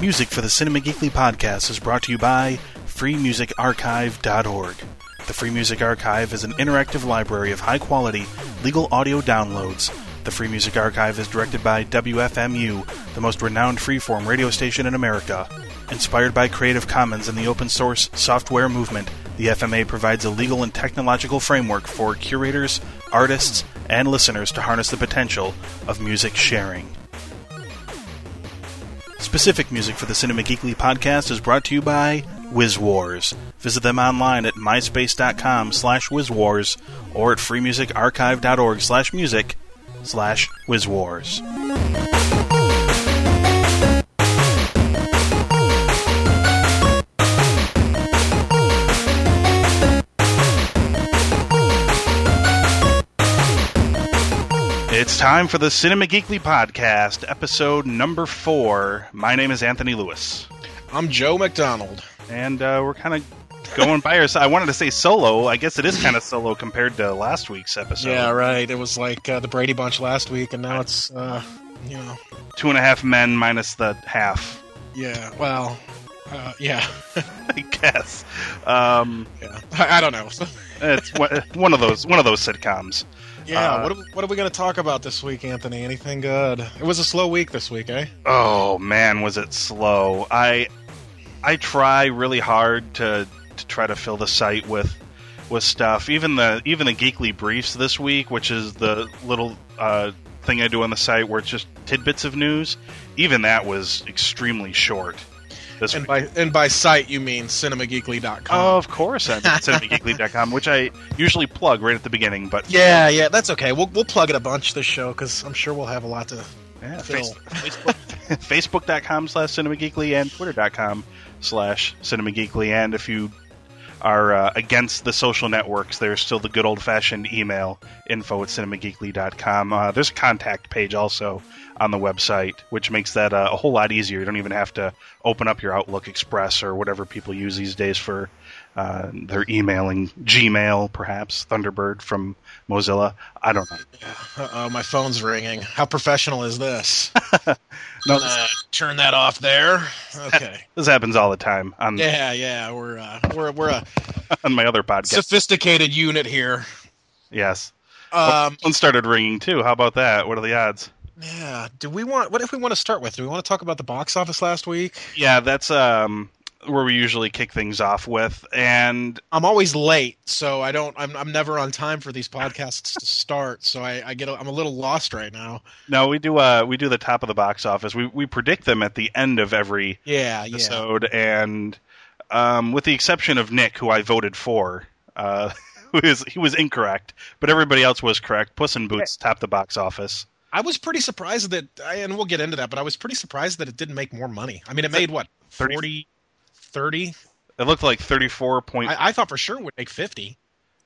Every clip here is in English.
Music for the Cinema Geekly podcast is brought to you by freemusicarchive.org. The Free Music Archive is an interactive library of high quality legal audio downloads. The Free Music Archive is directed by WFMU, the most renowned freeform radio station in America. Inspired by Creative Commons and the open source software movement, the FMA provides a legal and technological framework for curators, artists, and listeners to harness the potential of music sharing. Specific music for the Cinema Geekly podcast is brought to you by WizWars. Visit them online at myspace.com slash WizWars or at freemusicarchive.org slash music slash WizWars. Time for the Cinema Geekly podcast, episode number four. My name is Anthony Lewis. I'm Joe McDonald. And uh, we're kind of going by ourselves. I wanted to say solo. I guess it is kind of solo compared to last week's episode. Yeah, right. It was like uh, the Brady Bunch last week, and now it's, uh, you know. Two and a half men minus the half. Yeah, well, uh, yeah. I guess. Um, yeah. I, I don't know. it's one- one of those one of those sitcoms. Yeah, Uh, what, are, what are we going to talk about this week, Anthony? Anything good? It was a slow week this week, eh? Oh man, was it slow? I I try really hard to to try to fill the site with with stuff. Even the even the geekly briefs this week, which is the little uh, thing I do on the site where it's just tidbits of news. Even that was extremely short. This And week. by and by site, you mean cinemageekly.com. Oh, of course, I'm at cinemageekly.com, which I usually plug right at the beginning. But Yeah, yeah, that's okay. We'll, we'll plug it a bunch this show because I'm sure we'll have a lot to Yeah, fill. face- Facebook, facebook.com slash cinemageekly and twitter.com slash cinemageekly. And if you are uh, against the social networks, there's still the good old fashioned email info at cinemageekly.com. Uh, there's a contact page also on the website, which makes that uh, a whole lot easier. You don't even have to open up your Outlook Express or whatever people use these days for uh, their emailing. Gmail, perhaps, Thunderbird from Mozilla. I don't know. Uh-oh, my phone's ringing. How professional is this? No, Uh, turn that off there. Okay. this happens all the time on, Yeah, yeah, we're uh, we're we're a on my other podcast. sophisticated unit here. Yes. Um, One started ringing too. How about that? What are the odds? Yeah. Do we want? What if we want to start with? Do we want to talk about the box office last week? Yeah, that's um where we usually kick things off with. And I'm always late, so I don't. I'm I'm never on time for these podcasts to start. So I, I get. A, I'm a little lost right now. no, we do uh we do the top of the box office. We we predict them at the end of every Yeah, yeah. episode and um with the exception of Nick who I voted for. Uh who is he was incorrect, but everybody else was correct. Puss in Boots topped the box office. I was pretty surprised that, and we'll get into that, but I was pretty surprised that it didn't make more money. I mean, it made what 30 40, 30? It looked like 34 point I, I thought for sure it would make 50.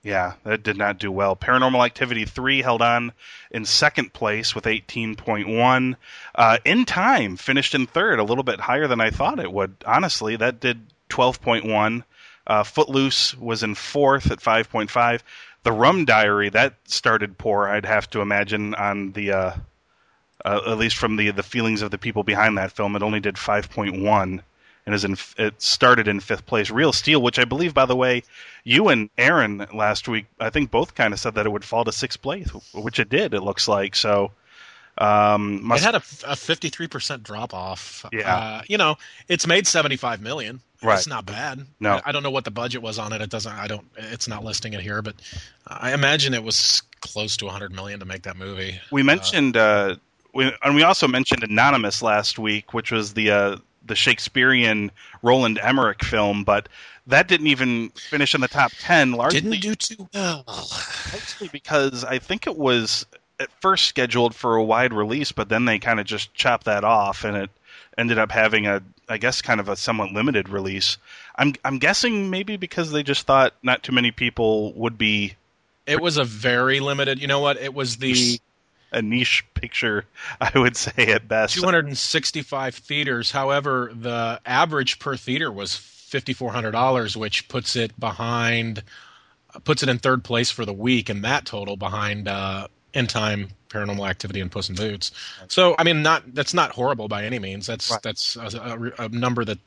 Yeah, that did not do well. Paranormal Activity 3 held on in second place with 18.1. Uh, in time, finished in third, a little bit higher than I thought it would. Honestly, that did 12.1. Uh, Footloose was in fourth at 5.5. The Rum Diary, that started poor, I'd have to imagine, on the. Uh, uh, at least from the the feelings of the people behind that film, it only did 5.1 and is in it started in fifth place. Real Steel, which I believe, by the way, you and Aaron last week, I think both kind of said that it would fall to sixth place, which it did. It looks like so. Um, It had a, a 53% drop off. Yeah. Uh, you know, it's made 75 million. Right. It's not bad. No. I, don't know what the budget was on it. It doesn't, I don't, it's not listing it here, but I imagine it was close to 100 million to make that movie. we mentioned, uh, we, and we also mentioned Anonymous last week, which was the uh, the Shakespearean Roland Emmerich film, but that didn't even finish in the top ten. Largely, Didn't do too well. Mostly because I think it was at first scheduled for a wide release, but then they kind of just chopped that off, and it ended up having a, I guess, kind of a somewhat limited release. I'm I'm guessing maybe because they just thought not too many people would be It was a very limited, you know what? It was the a niche picture, I would say at best. 265 theaters. However, the average per theater was $5,400, which puts it behind, puts it in third place for the week, and that total behind uh, in time paranormal activity and puss in boots. So i mean not that's not horrible by any means. That's Right. that's a, a, a number that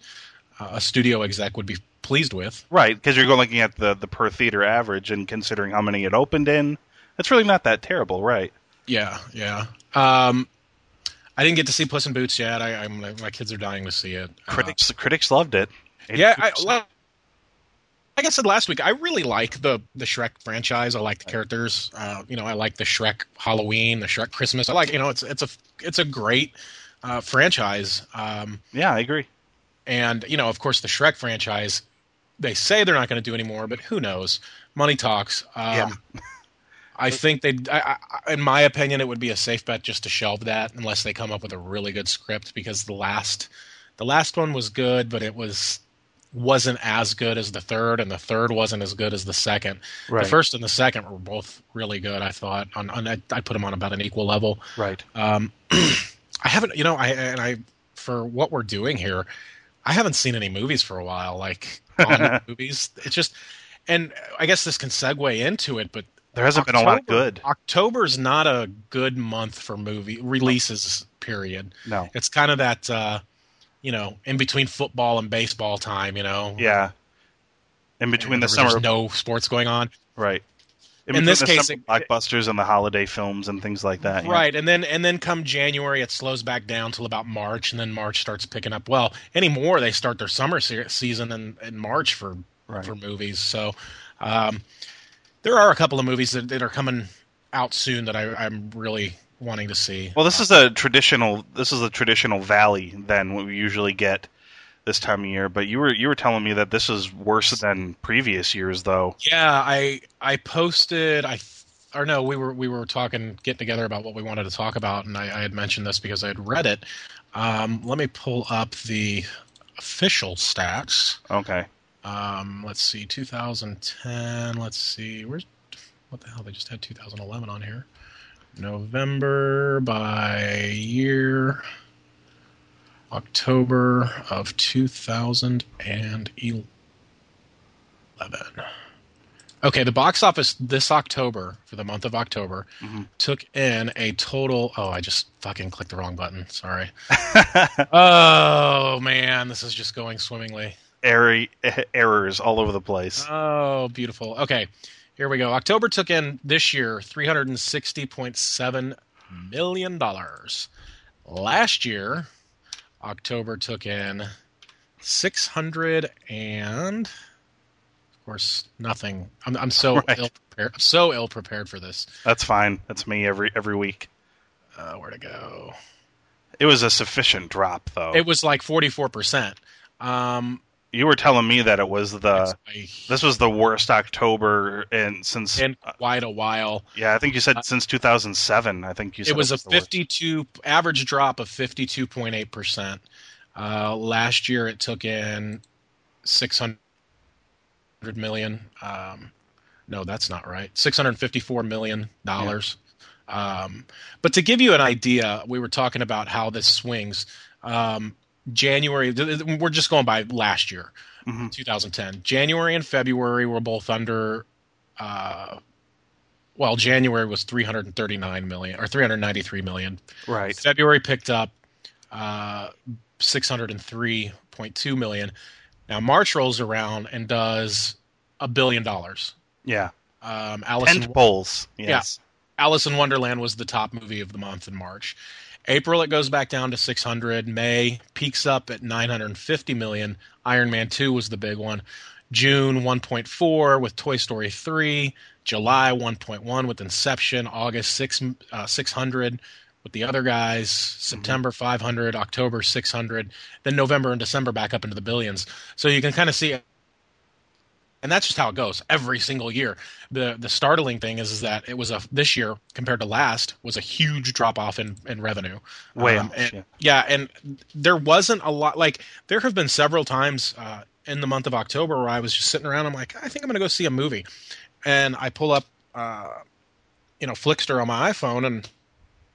uh, a studio exec would be pleased with. Right, because you're going looking at the the per theater average and considering how many it opened in, it's really not that terrible, right? yeah yeah. Um i didn't get to see puss in boots yet. I i'm my kids are dying to see it. Uh, Critics critics loved it. Yeah, I, like, I said last week, I really like the the Shrek franchise. I like the characters. Uh, you know, I like the Shrek Halloween, the Shrek Christmas. I like you know, it's it's a it's a great uh, franchise. Um, yeah, I agree. and you know, of course, the Shrek franchise. They say they're not going to do anymore, but who knows? Money talks. Um, Yeah. I think they, in my opinion, it would be a safe bet just to shelve that unless they come up with a really good script. Because the last, the last one was good, but it was wasn't as good as the third, and the third wasn't as good as the second. Right. The first and the second were both really good. I thought on, on I, I put them on about an equal level. Right. Um, I haven't, you know, I and I for what we're doing here, I haven't seen any movies for a while. Like on movies, it's just, and I guess this can segue into it, but There hasn't been a lot October- good. October's not a good month for movie releases. Period. No. It's kind of that, uh, you know, in between football and baseball time. You know, Yeah. In between the summer, there's no sports going on. right. in between this case, it- blockbusters and the holiday films and things like that. yeah. Right, and then and then come January, it slows back down till about March, and then March starts picking up. Well, anymore they start their summer se- season in, in March for Right. for movies. So um, there are a couple of movies that, that are coming out soon that I, I'm really wanting to see. Well, this is a traditional. This is a traditional valley than what we usually get this time of year. But you were you were telling me that this is worse than previous years, though. Yeah, I I posted I or no, we were we were talking getting together about what we wanted to talk about, and I, I had mentioned this because I had read it. Um, let me pull up the official stats. Okay. Um, let's see, 2010. Let's see, where's what the hell? They just had 2011 on here. November by year. October of 2011. Okay, the box office this October for the month of October Mhm. took in a total. Oh, I just fucking clicked the wrong button. Sorry. oh man, this is just going swimmingly. Error, errors all over the place. Oh, beautiful. Okay, here we go. October took in this year three hundred and sixty point seven million dollars. Last year, October took in six hundred and, of course, nothing. I'm, I'm so Right. ill prepared. I'm so ill prepared for this. That's fine. That's me every every week. Uh, where to go? It was a sufficient drop, though. It was like forty four percent. Um, you were telling me that it was the this was the worst October in since in quite a while. yeah I think you said since 2007 I think you said it was a the worst. 52 average drop of 52.8 percent. Uh, last year, it took in 600 million. Um, no, that's not right. 654 million dollars. Um, but to give you an idea, we were talking about how this swings. Um, January, we're just going by last year, Mhm. 2010. January and February were both under. Uh, well, January was 339 million or 393 million. right February picked up uh, 603.2 million. Now March rolls around and does a billion dollars. yeah Um, Alice, in, tent poles yes Alice in Wonderland was the top movie of the month in March. April it goes back down to 600. May peaks up at 950 million. Iron Man 2 was the big one. June 1.4 with Toy Story 3. July 1.1 with Inception. August 6 uh, 600 with the other guys. September 500. October 600. Then November and December back up into the billions. So you can kind of see and that's just how it goes every single year. the The startling thing is, is that it was a this year compared to last was a huge drop off in, in revenue. way Um, and- yeah. yeah, and there wasn't a lot. Like there have been several times uh, in the month of October where I was just sitting around. I'm like, I think I'm going to go see a movie, and I pull up, uh, you know, Flixster on my iPhone, and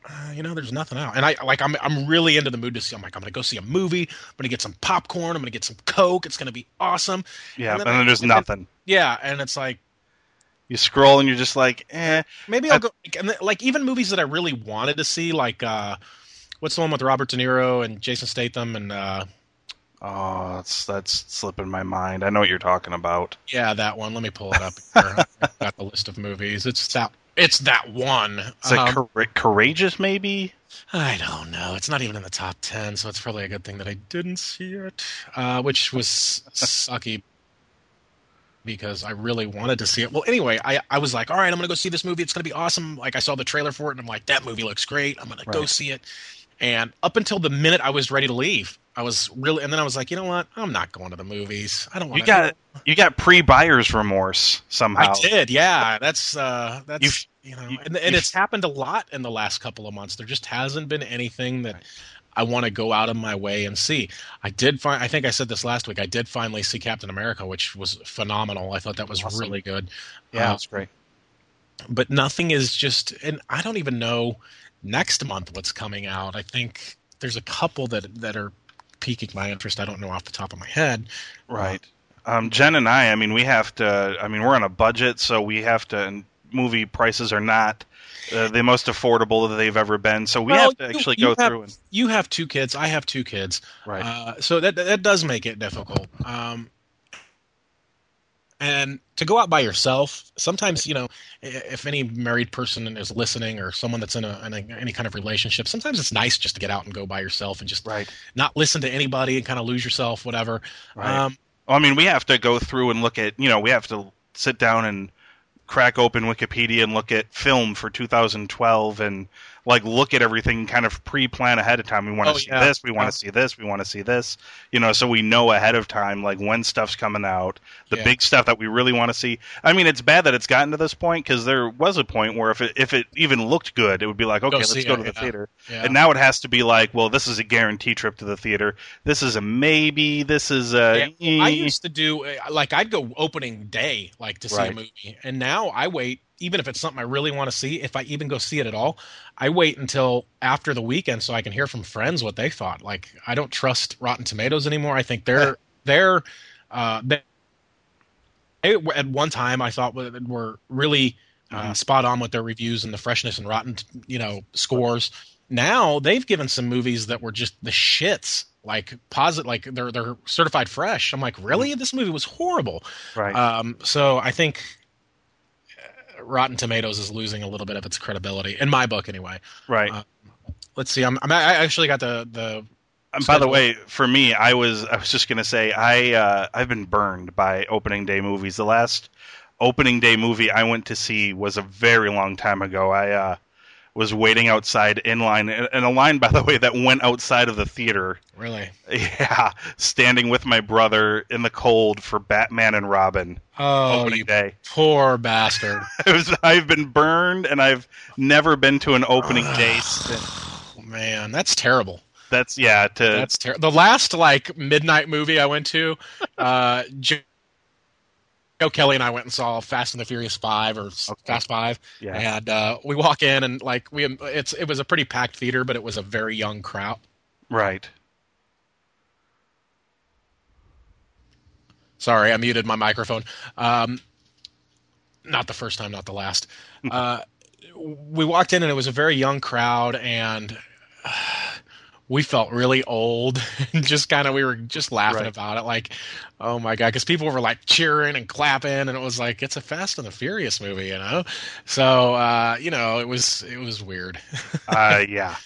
uh, you know, there's nothing out. And I like, I'm I'm really into the mood to see. I'm like, I'm going to go see a movie. I'm going to get some popcorn. I'm going to get some Coke. It's going to be awesome. yeah and and then then, I- there's and then- nothing Yeah, and it's like, You scroll and you're just like, eh. Maybe I'll go like, and like even movies that I really wanted to see, like uh, what's the one with Robert De Niro and Jason Statham and uh, Oh, that's that's slipping my mind. I know what you're talking about. yeah, that one. Let me pull it up. Here. I've got the list of movies. It's that. It's that one. Is it Um, cour- courageous? Maybe. I don't know. It's not even in the top ten, so it's probably a good thing that I didn't see it. Uh, which was sucky because I really wanted to see it. Well, anyway, I, I was like, all right, I'm gonna go see this movie. It's gonna be awesome. Like I saw the trailer for it, and I'm like, that movie looks great. I'm gonna go see it. And up until the minute I was ready to leave, I was really, and then I was like, you know what? I'm not going to the movies. I don't want. To. You got you got pre-buyer's remorse somehow. I did, yeah. That's uh, that's You've- you know, you- and, and it's happened a lot in the last couple of months. There just hasn't been anything that I want to go out of my way and see. I did find. I think I said this last week. I did finally see Captain America, which was phenomenal. I thought that was Awesome. really good. Yeah, Uh, that's great. but nothing is just, and I don't even know next month what's coming out. I think there's a couple that that are piquing my interest. I don't know off the top of my head. Right. Um, Jen and I, I mean, we have to. I mean, we're on a budget, so we have to. And movie prices are not uh, the most affordable that they've ever been. So we Well, have to you- actually you go have- through and You have two kids. I have two kids. right. Uh, so that that does make it difficult. Um, and to go out by yourself, sometimes you know, if any married person is listening or someone that's in, a, in a, any kind of relationship, sometimes it's nice just to get out and go by yourself and just right. not listen to anybody and kind of lose yourself, whatever. Right. Um, Well, I mean, we have to go through and look at. You know, we have to sit down and crack open Wikipedia and look at film for 2012 and like look at everything kind of pre-plan ahead of time. We want to Oh, see yeah. this, we want to see this, we want to see this. You know, so we know ahead of time like when stuff's coming out, the Yeah. big stuff that we really want to see. I mean, it's bad that it's gotten to this point because there was a point where if it if it even looked good, it would be like, okay, let's go it, to the yeah. theater. And now it has to be like, well, this is a guarantee trip to the theater. This is a maybe. This is a. Well, I used to do uh, like I'd go opening day like to see a movie, and now I wait. Even if it's something I really want to see, if I even go see it at all, I wait until after the weekend so I can hear from friends what they thought. Like I don't trust Rotten Tomatoes anymore. I think they're they're uh, they, they at one time I thought were- were really uh, Mhm. spot on with their reviews and the freshness and Rotten you know scores. Now they've given some movies that were just the shits like posit like they're they're certified fresh. I'm like, really? This movie was horrible. right. Um, so I think Rotten Tomatoes is losing a little bit of its credibility in my book, anyway. right. uh, Let's see. I'm, I'm I actually got the the And by the way, for me, I was I was just gonna say I uh, I've been burned by opening day movies. The last opening day movie I went to see was a very long time ago. I uh, was waiting outside in line, and a line, by the way, that went outside of the theater. really. Yeah, standing with my brother in the cold for Batman and Robin Oh, opening you day. poor bastard. It was I've been burned, and I've never been to an opening day. since. Man, that's terrible. That's yeah. To That's terrible. The last like midnight movie I went to, uh, Joe Kelly and I went and saw Fast and the Furious Five or Okay. Fast Five, yeah. and uh, we walk in and like we it's it was a pretty packed theater, but it was a very young crowd. Right. Sorry, I muted my microphone. Um, not the first time, not the last. uh, we walked in and it was a very young crowd, and we felt really old. and just kind of, we were just laughing Right. about it, like, oh my god, because people were like cheering and clapping, and it was like it's a Fast and the Furious movie, you know. So, uh, you know, it was it was weird. Uh, yeah.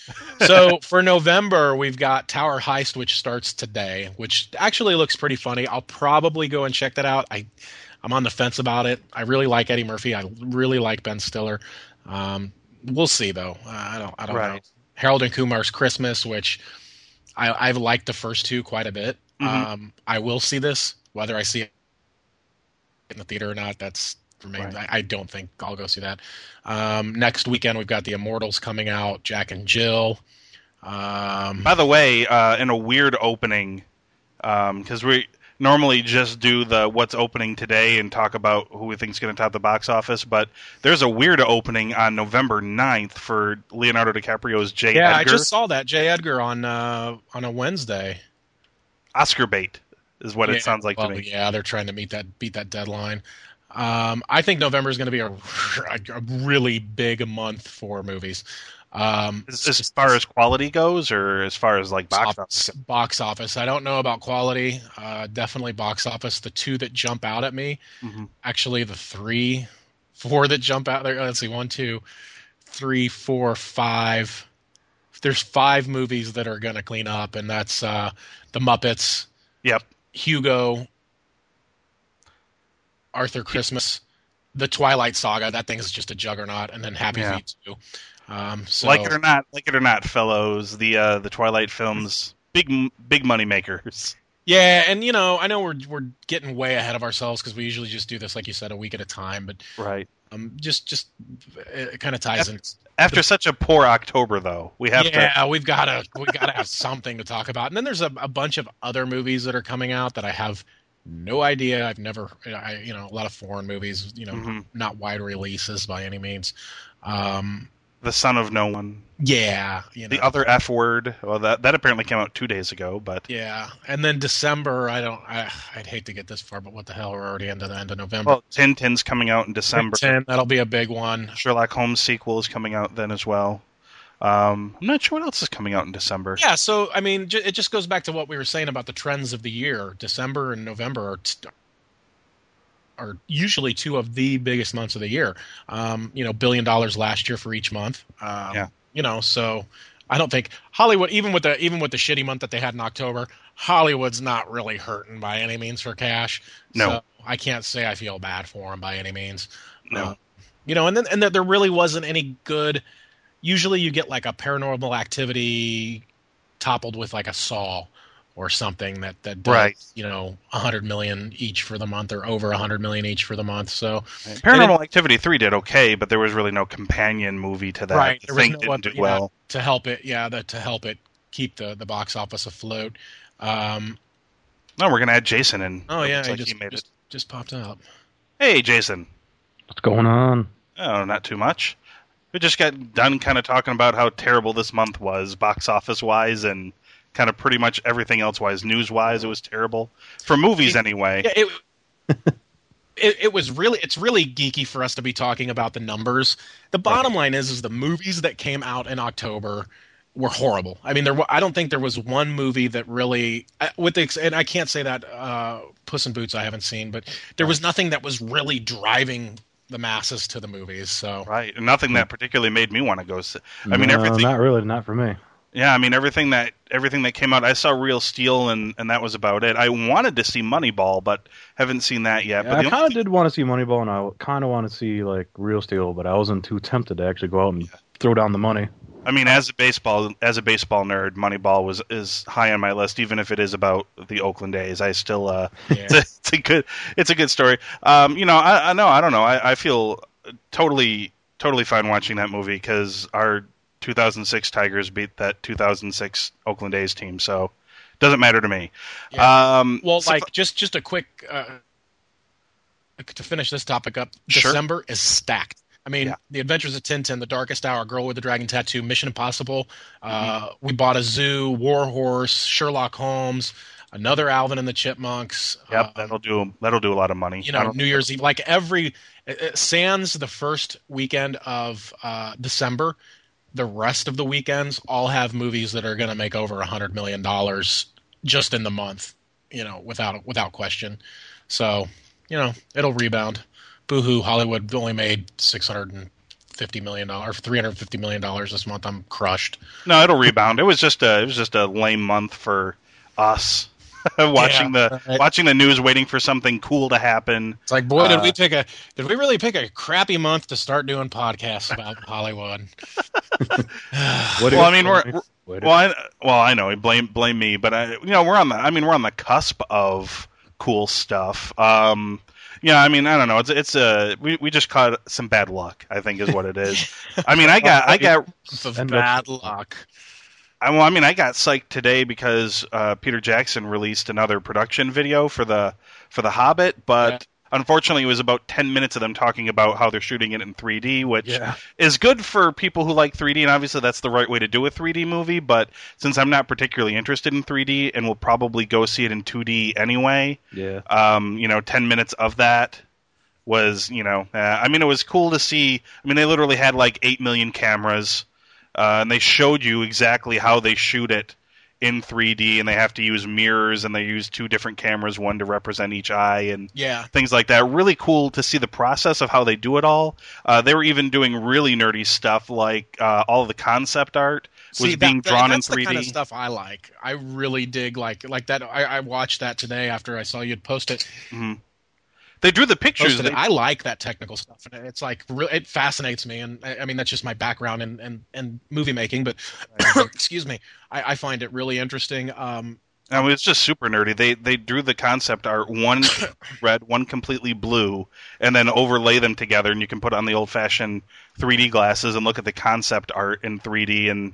so for November, we've got Tower Heist, which starts today, which actually looks pretty funny. I'll probably go and check that out. I, I'm on the fence about it. I really like Eddie Murphy. I really like Ben Stiller. Um, we'll see though. Uh, I don't. I don't know. Harold and Kumar's Christmas, which I, I've liked the first two quite a bit. Mhm. Um, I will see this, whether I see it in the theater or not. That's for me. Right. I, I don't think I'll go see that. Um, next weekend we've got the Immortals coming out. Jack and Jill. Um, By the way, uh, in a weird opening, because we normally just do the what's opening today and talk about who we think is going to top the box office, but there's a weird opening on November 9th for Leonardo DiCaprio's J. Edgar. Yeah, Edgar. I just saw that J. Edgar on uh, on a Wednesday. Oscar bait is what Yeah, it sounds like well, to me. Yeah, they're trying to meet that beat that deadline. Um, I think November is going to be a, a really big month for movies. Um, as, as far as quality goes, or as far as like box office? Box office. I don't know about quality. Uh, definitely box office. The two that jump out at me, mm-hmm. actually, the three, four that jump out there. Let's see, one, two, three, four, five. There's five movies that are going to clean up, and that's uh, the Muppets. Yep. Hugo. Arthur Christmas. The Twilight Saga. That thing is just a juggernaut, and then Happy Yeah. Feet Two. Um, so, Like it or not, like it or not, fellows, the uh, the Twilight films, big big money makers. Yeah, and you know, I know we're we're getting way ahead of ourselves because we usually just do this, like you said, a week at a time. But Right. um, just just it kind of ties in. After such a poor October, though, we have to. yeah, we've got to we got to have something to talk about. And then there's a, a bunch of other movies that are coming out that I have no idea. I've never, I you know, a lot of foreign movies, you know, Mhm. not wide releases by any means. Um, The Son of No One, yeah, you know, the other F word. Well, that that apparently came out two days ago, but yeah, and then December. I don't. I, I'd hate to get this far, but what the hell? We're already into the end of November. well, Tintin's coming out in December. 10, that'll be a big one. Sherlock Holmes sequel is coming out then as well. Um, I'm not sure what else is coming out in December. Yeah, so I mean, it just goes back to what we were saying about the trends of the year. December and November are, are usually two of the biggest months of the year. Um, you know, billion dollars last year for each month. Um, Yeah. You know, so I don't think Hollywood, even with the even with the shitty month that they had in October, Hollywood's not really hurting by any means for cash. No. So I can't say I feel bad for them by any means. No. Uh, you know, and then and that there really wasn't any good. Usually, you get like a paranormal activity toppled with like a Saw or something that that does, Right. you know a hundred million each for the month or over a hundred million each for the month. So Paranormal Activity three did okay, but there was really no companion movie to that. Right, The there was thing no didn't other- do yeah. well. to help it, yeah, that to help it keep the the box office afloat. Um, No, we're gonna add Jason in. oh yeah, he like just he made just, just popped up. Hey, Jason. What's going on? Oh, not too much. We just got done kind of talking about how terrible this month was, box office wise, and kind of pretty much everything else wise, news wise. It was terrible for movies anyway. Yeah, it, it it was really it's really geeky for us to be talking about the numbers. The bottom line is is the movies that came out in October were horrible. I mean, there wa- I don't think there was one movie that really uh, with the and I can't say that uh, Puss in Boots I haven't seen, but there was nothing that was really driving the masses to the movies. So Right, nothing that particularly made me want to go. See. I mean, No, everything. Not really. Not for me. Yeah, I mean everything that everything that came out. I saw Real Steel, and and that was about it. I wanted to see Moneyball, but haven't seen that yet. Yeah, but I the kind only of did want to see Moneyball, and I kind of want to see like Real Steel, but I wasn't too tempted to actually go out and throw down the money. I mean, as a baseball as a baseball nerd, Moneyball was is high on my list, even if it is about the Oakland A's. I still uh, yeah. it's, a, it's a good it's a good story. Um, you know, I, I know I don't know. I, I feel totally totally fine watching that movie because our 2006 Tigers beat that 2006 Oakland A's team, so it doesn't matter to me. Um, Well, so- like just just a quick uh, to finish this topic up. Sure. December is stacked. I mean, Yeah. The Adventures of Tintin, The Darkest Hour, Girl with the Dragon Tattoo, Mission Impossible. Mm-hmm. Uh, we bought a zoo, War Horse, Sherlock Holmes, another Alvin and the Chipmunks. Yep, uh, that'll do. That'll do a lot of money. you know, New Year's Eve, like every uh, uh, sans the first weekend of uh, December, the rest of the weekends all have movies that are going to make over a hundred million dollars just in the month. You know, without without question. So, you know, it'll rebound. Boohoo! Hollywood only made six hundred and fifty million dollars, three hundred fifty million dollars this month. I'm crushed. No, it'll rebound. It was just a it was just a lame month for us. watching the right. watching the news, waiting for something cool to happen. It's like, boy, did Uh, we pick a did we really pick a crappy month to start doing podcasts about Hollywood? What Well, I mean, we're- funny? What Well, I, well, I know. Blame blame me, but I, you know, we're on the. I mean, we're on the cusp of cool stuff. Um, yeah, I mean, I don't know. It's it's a we, we just caught some bad luck. I think is what it is. I mean, I got I got of End up- bad luck. I, well, I mean, I got psyched today because uh, Peter Jackson released another production video for the for the Hobbit, but Yeah. unfortunately, it was about ten minutes of them talking about how they're shooting it in 3D, which Yeah. is good for people who like 3D, and obviously that's the right way to do a 3D movie. But since I'm not particularly interested in 3D, and will probably go see it in 2D anyway, Yeah. um, you know, ten minutes of that was you know uh, I mean it was cool to see. I mean they literally had like eight million cameras, uh, and they showed you exactly how they shoot it in 3D, and they have to use mirrors, and they use two different cameras, one to represent each eye, and Yeah. things like that. Really cool to see the process of how they do it all. Uh, they were even doing really nerdy stuff like uh, all the concept art was See, being that- drawn that's in 3D. the kind of stuff I like. I really dig like like that. I, I watched that today after I saw you'd post it. They drew the pictures. Posted they- I like that technical stuff. and It's like it fascinates me, and I, I mean that's just my background in in, in movie making. But excuse me, I, I find it really interesting. Um, I mean, it's just super nerdy. They they drew the concept art one red, one completely blue, and then overlay them together, and you can put on the old fashioned 3D glasses and look at the concept art in 3D. And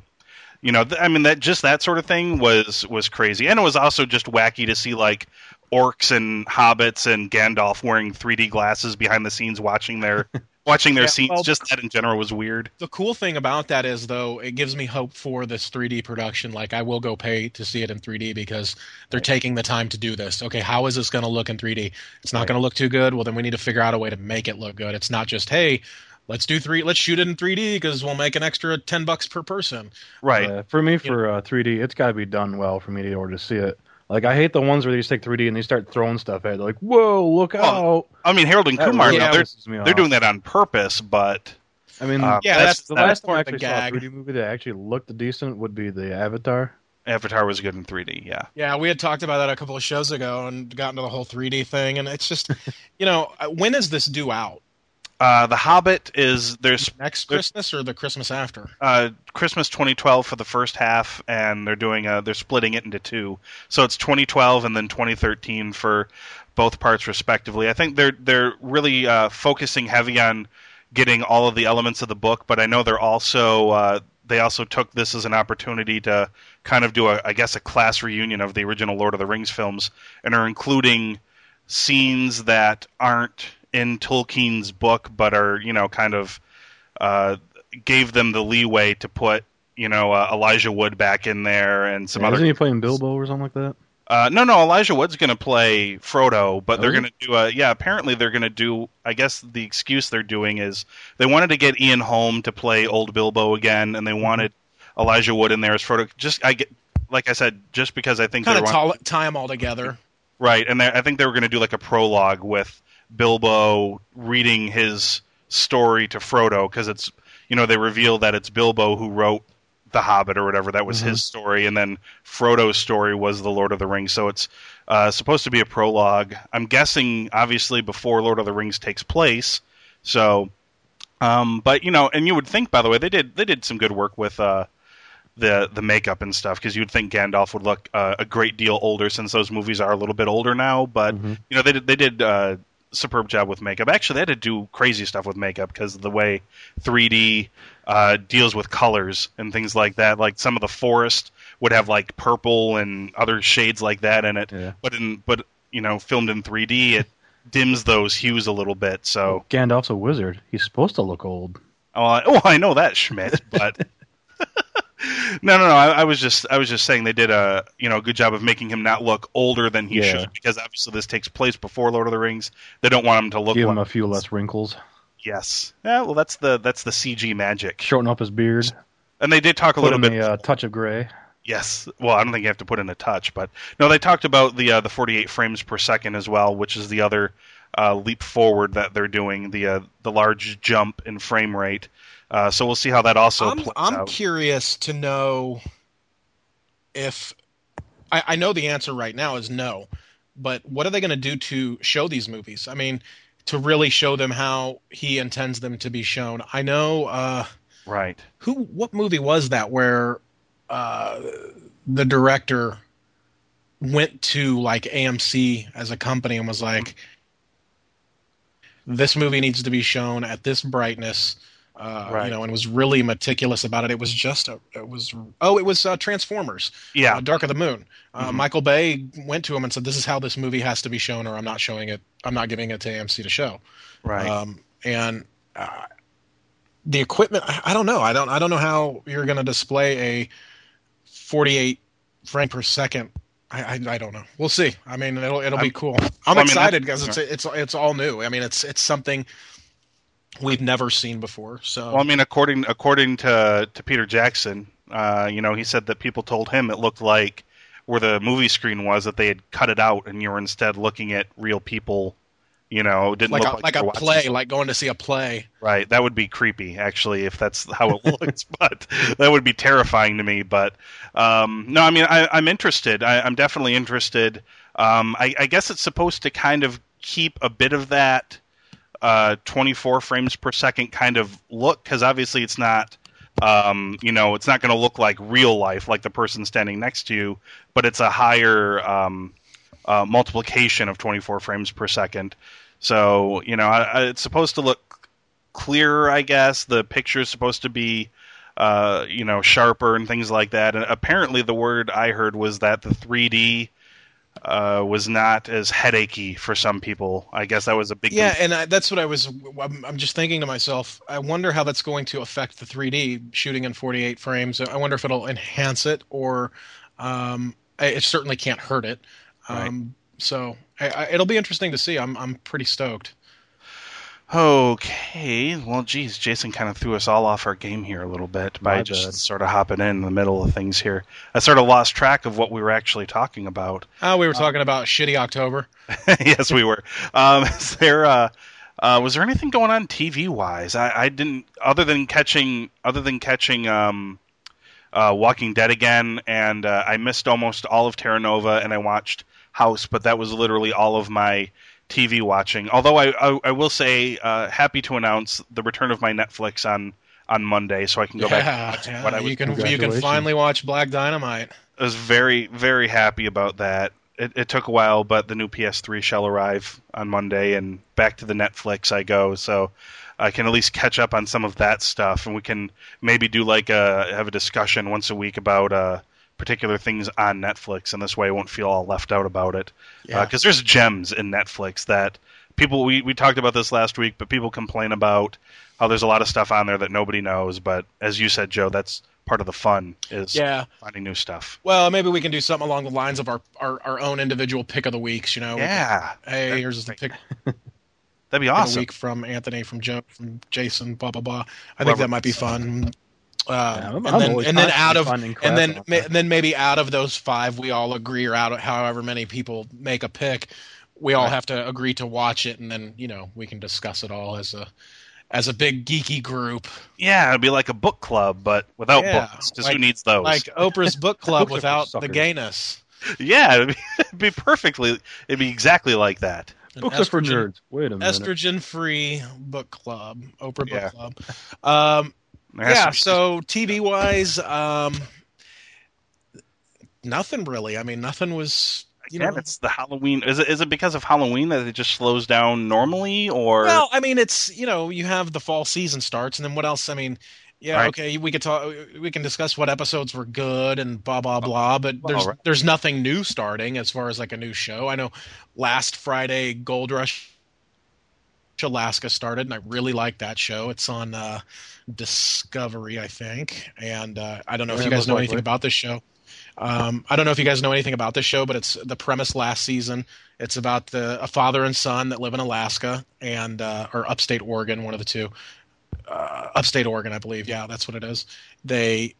you know, th- I mean, that just that sort of thing was was crazy, and it was also just wacky to see like orcs and hobbits and Gandalf wearing 3D glasses behind the scenes watching their watching their Yeah, scenes. well- just that in general was weird. the cool thing about that is though it gives me hope for this 3D production. Like I will go pay to see it in 3D because they're taking the time to do this. Okay, how is this going to look in 3D? It's not Right. going to look too good. Well, then we need to figure out a way to make it look good. It's not just hey, let's do three, let's shoot it in 3D because we'll make an extra 10 bucks per person. Right. Uh, for me, for uh, 3D, it's got to be done well for me to order to see it. Like I hate the ones where they just take 3D and they start throwing stuff at it. They're like, "Whoa, look Oh, out!" I mean, Harold and That Kumar. really now, they're me they're doing that on purpose, but I mean, Uh, Yeah, that's- that's the that- last time I part of actually the saw a 3D movie that actually looked decent would be the Avatar. Avatar was good in 3D. Yeah. Yeah, we had talked about that a couple of shows ago and got into the whole 3D thing, and it's just, you know, uh, when is this due out? Uh, the Hobbit is there's Next Christmas or the Christmas after? uh, Christmas 2012 for the first half, and they're doing uh, they're splitting it into two. So it's 2012 and then 2013 for both parts respectively. I think they're they're really uh, focusing heavy on getting all of the elements of the book, but I know they're also uh, they also took this as an opportunity to kind of do a I guess a class reunion of the original Lord of the Rings films, and are including scenes that aren't in Tolkien's book, but are you know kind of uh, gave them the leeway to put you know uh, Elijah Wood back in there and some Yeah, other. isn't he playing Bilbo or something like that? Uh, no, no, Elijah Wood's going to play Frodo, but they're Oh. going to do a yeah. Apparently, they're going to do. I guess the excuse they're doing is they wanted to get Ian Holm to play old Bilbo again, and they Mm-hmm. wanted Elijah Wood in there as Frodo. Just I get like I said, just because I think Kind they of want, tie, tie them all together. Right, and they, I think they were going to do like a prologue with Bilbo reading his story to Frodo because it's you know they reveal that it's Bilbo who wrote the Hobbit or whatever that was Mhm. his story, and then Frodo's story was the Lord of the Rings. So it's uh, supposed to be a prologue. I'm guessing obviously before Lord of the Rings takes place. So, um, but you know, and you would think by the way they did they did some good work with. Uh, the the makeup and stuff because you'd think Gandalf would look uh, a great deal older since those movies are a little bit older now. But Mhm. you know they did they did uh, superb job with makeup. Actually, they had to do crazy stuff with makeup because of the way 3D uh, deals with colors and things like that. Like some of the forest would have like purple and other shades like that in it. Yeah. But in but you know filmed in 3D it dims those hues a little bit. So Gandalf's a wizard. He's supposed to look old. Oh, I, oh, I know that Schmidt, but no, no, no. I, I was just, I was just saying they did a, you know, a good job of making him not look older than he Yeah. should, because obviously this takes place before Lord of the Rings. They don't want him to look Give like him a few less wrinkles. yes. Yeah, well, that's the that's the CG magic. Shorten up his beard. And they did talk a Put little bit. a uh, touch of gray. Yes. Well, I don't think you have to put in a touch, but no, they talked about the uh, the 48 frames per second as well, which is the other uh, leap forward that they're doing, the uh, the large jump in frame rate. Uh, so we'll see how that also I'm, plays I'm out. curious to know if I, I know the answer right now is no, but what are they going to do to show these movies? I mean, to really show them how he intends them to be shown. I know uh, Right. who what movie was that where uh, the director went to like AMC as a company and was like, "This movie needs to be shown at this brightness." Uh, Right. You know, and was really meticulous about it. It was just a, it was oh, it was uh, Transformers, Yeah. uh, Dark of the Moon. Uh, Mhm. Michael Bay went to him and said, "This is how this movie has to be shown, or I'm not showing it. I'm not giving it to AMC to show." Right. Um, and uh, the equipment, I, I don't know. I don't. I don't know how you're going to display a 48 frame per second I, I, I don't know. We'll see. I mean, it'll it'll be cool. I'm I mean, excited because it's it's it's all new. I mean, it's it's something we've never seen before. So Well, I mean, according according to to Peter Jackson, uh, you know, he said that people told him it looked like where the movie screen was that they had cut it out, and you were instead looking at real people. You know, didn't like look a, like, like a watching- play, like going to see a play. Right, that would be creepy, actually, if that's how it looks. but that would be terrifying to me. But um, no, I mean, I, I'm interested. I, I'm definitely interested. Um, I, I guess it's supposed to kind of keep a bit of that uh, 24 frames per second kind of look, because obviously it's not. Um, you know, it's not going to look like real life, like the person standing next to you, but it's a higher um, uh, multiplication of 24 frames per second. So, you know, I, I, it's supposed to look clearer, I guess. The picture is supposed to be, uh, you know, sharper and things like that. And apparently, the word I heard was that the 3D uh, was not as headachy for some people. I guess that was a big Yeah, and I, that's what I was. I'm, I'm just thinking to myself. I wonder how that's going to affect the 3D shooting in 48 frames. I wonder if it'll enhance it or um, it certainly can't hurt it. Um, So I, I, it'll be interesting to see. I'm I'm pretty stoked. Okay, well, geez, Jason kind of threw us all off our game here a little bit by My just bad. sort of hopping in, in the middle of things here. I sort of lost track of what we were actually talking about. Oh, we were talking about shitty October. yes, we were. Um, is there, uh, uh, was there anything going on TV wise? I, I didn't, other than catching, other than catching um, uh, Walking Dead again, and uh, I missed almost all of Terra Nova, and I watched House, but that was literally all of my TV watching. Although I, I, I will say, uh, happy to announce the return of my Netflix on on Monday, so I can go back. yeah, and watch yeah, what I was you can you can finally watch Black Dynamite. I was very, very happy about that. It, it took a while, but the new PS3 shall arrive on Monday, and back to the Netflix I go. So I can at least catch up on some of that stuff, and we can maybe do like a have a discussion once a week about uh, particular things on Netflix, and this way I won't feel all left out about it. Yeah. Uh, because there's gems in Netflix that people we we talked about this last week, but people complain about how there's a lot of stuff on there that nobody knows. But as you said, Joe, that's part of the fun is yeah. finding new stuff. Well, maybe we can do something along the lines of our, our, our own individual pick of the weeks. You know, Yeah, hey, here's the pick that'd be awesome. the week from Anthony, from Joe, from Jason, blah blah blah. I Whoever think that might be fun. Uh, Yeah, and then and then out of and then out ma- there. then maybe out of those five, we all agree, or out of however many people make a pick, we all Right. have to agree to watch it, and then you know we can discuss it all as a as a big geeky group, Yeah, it'd be like a book club, but without Yeah, books. Because like- who needs those? like Oprah's book club Books are for without the gayness. yeah, it'd be, it'd be perfectly. It'd be exactly like that. An Books are for estrogen- nerds. Wait a minute. Estrogen-free book club, Oprah Yeah. book club. Um, There has yeah so tv wise um nothing really i mean nothing was you Again, know it's the Halloween. Is it is it because of Halloween that it just slows down normally, or well i mean it's you know you have the fall season starts and then what else i mean yeah Right. okay we could talk we can discuss what episodes were good and blah blah blah but there's right. there's nothing new starting as far as like a new show i know last friday gold rush alaska started and i really like that show it's on uh discovery i think and uh i don't know if Yeah, you guys know likely. anything about this show um, I don't know if you guys know anything about this show, but it's the premise last season. It's about the a father and son that live in Alaska and uh, or upstate Oregon, one of the two. Uh, upstate Oregon, I believe. Yeah, that's what it is. They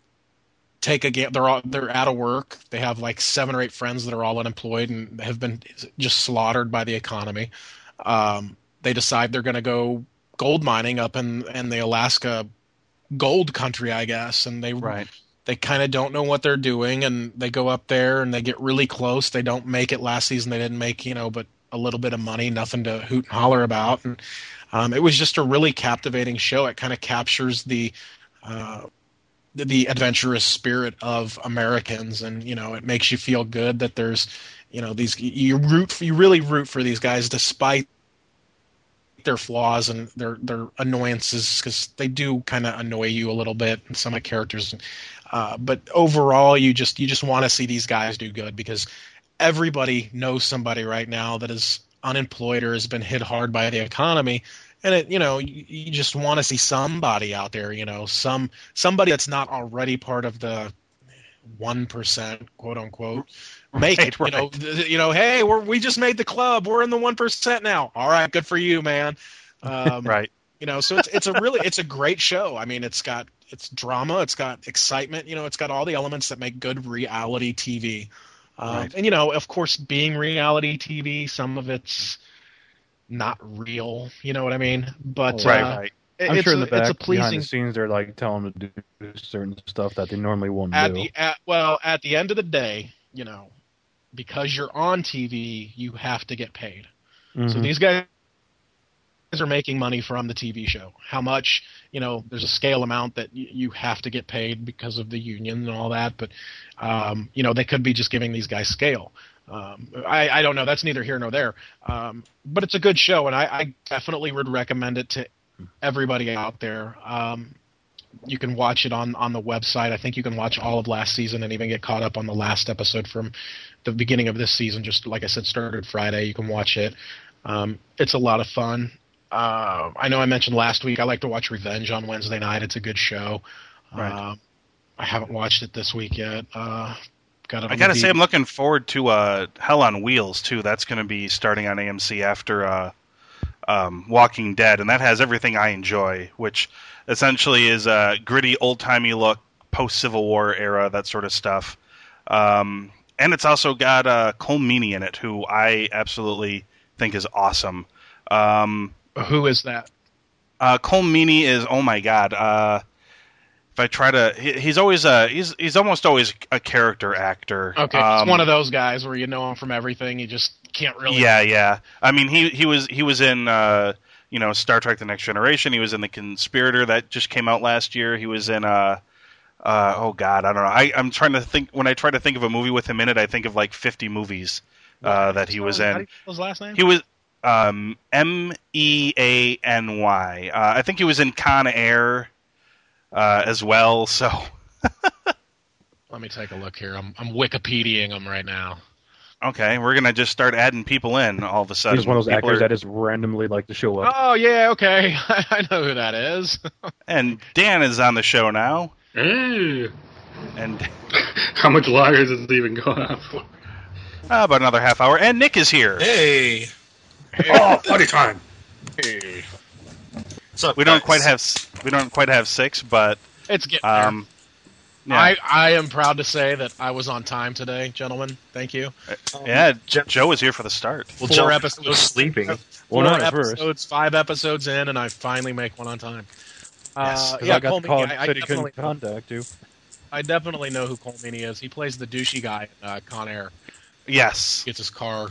take a ga- they're all they're out of work. They have like seven or eight friends that are all unemployed and have been just slaughtered by the economy. Um, they decide they're going to go gold mining up in in the Alaska gold country, I guess, and they right? they kind of don't know what they're doing and they go up there and they get really close. They don't make it last season. They didn't make you know but a little bit of money nothing to hoot and holler about. And um, it was just a really captivating show. It kind of captures the uh, the- the adventurous spirit of americans. And you know it makes you feel good that there's you know these you root you really root for these guys despite their flaws and their their annoyances because they do kind of annoy you a little bit and some of the characters. Uh, but overall, you just you just want to see these guys do good because everybody knows somebody right now that is unemployed or has been hit hard by the economy, and it you know you, you just want to see somebody out there, you know, some somebody that's not already part of the one percent, quote unquote, make Right, it. You know, right. th- you know, hey, we're we just made the club. We're in the one percent now. All right, good for you, man. Um, Right. You know, so it's it's a really it's a great show. I mean, it's got it's drama, it's got excitement. You know, it's got all the elements that make good reality TV. Um, Right. And you know, of course, being reality TV, some of it's not real. You know what I mean? But Right. uh, Right. I'm it's sure a, in the back it's a behind pleasing the scenes they're like telling them to do certain stuff that they normally won't at do. the at, well at the end of the day, you know, because you're on TV, you have to get paid. So Mhm. these guys are making money from the TV show. How much? You know, there's a scale amount that y- you have to get paid because of the union and all that. But um, you know, they could be just giving these guys scale. Um, I, I don't know. That's neither here nor there. Um, but it's a good show, and I, I definitely would recommend it to everybody out there. Um, you can watch it on on the website. I think you can watch all of last season and even get caught up on the last episode from the beginning of this season. Just like I said, started Friday. You can watch it. Um, it's a lot of fun. Uh, I know I mentioned last week I like to watch Revenge on Wednesday night. It's a good show. Right. Uh, I haven't watched it this week yet. Uh, got. I gotta say, I'm looking forward to uh, Hell on Wheels too. That's going to be starting on AMC after uh, um, Walking Dead, and that has everything I enjoy, which essentially is a gritty, old timey look, post Civil War era, that sort of stuff. Um, and it's also got uh, Colm Meaney in it, who I absolutely think is awesome. Um, Who is that? uh, Colm Meaney is oh my god. Uh, if I try to, he, he's always a he's he's almost always a character actor. Okay, Um, it's one of those guys where you know him from everything. You just can't really. Yeah, yeah. I mean, he he was he was in uh, you know Star Trek: The Next Generation. He was in The Conspirator that just came out last year. He was in uh, uh oh god, I don't know. I I'm trying to think when I try to think of a movie with him in it, I think of like 50 movies uh, that he was in. his last name? He was um, M E A N Y. Uh, I think he was in Con Air uh, as well. So Let me take a look here. I'm I'm Wikipediaing him right now. okay, we're gonna just start adding people in all of a sudden. He's one of those People actors are- that just randomly like to show up. Oh yeah, okay. I know who that is. and Dan is on the show now, Hey, and how much longer does it even go on for? uh, about another half hour. And Nick is here. Hey. Oh, funny time. What's up, We don't guys? quite have we don't quite have six, but It's getting there. um, yeah, I I am proud to say that I was on time today, gentlemen. Thank you. yeah. Joe was here for the start. Well, Four Joe episodes. was sleeping. Well, Four not at first. episodes, five episodes in, and I finally make one on time. Yes, uh, 'Cause yeah, I got Cole the call Meany, and I, I he definitely, couldn't contact you. I definitely know who Colm Meaney is. He plays the douchey guy in uh, Con Air. Yes, Gets his car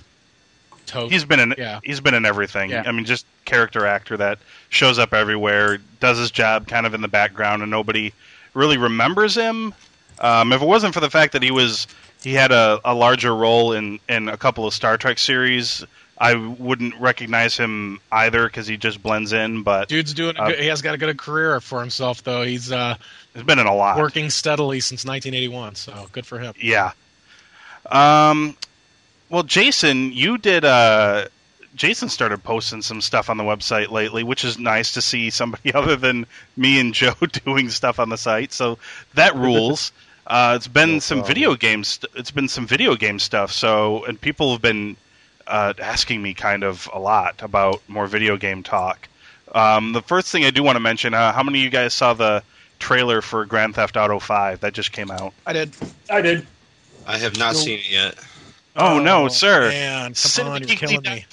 towed. he's been in Yeah. he's been in everything. Yeah. I mean, just character actor that shows up everywhere, does his job kind of in the background, and nobody really remembers him. Um, if it wasn't for the fact that he was he had a, a larger role in in a couple of Star Trek series, I wouldn't recognize him either because he just blends in. But Dude's doing. Uh, good, he has got a good career for himself, though. He's uh, he's been in a lot. working steadily since 1981, so good for him. Yeah. Um. Well, Jason, you did. Uh, Jason started posting some stuff on the website lately, which is nice to see somebody other than me and Joe doing stuff on the site. So that rules. Uh, it's been No some video games. It's been some video game stuff. So, and people have been uh, asking me kind of a lot about more video game talk. Um, the first thing I do want to mention: uh, how many of you guys saw the trailer for Grand Theft Auto Five that just came out? I did. I did. I have not seen it yet. Oh, no, sir! Man, come on, you're killing me.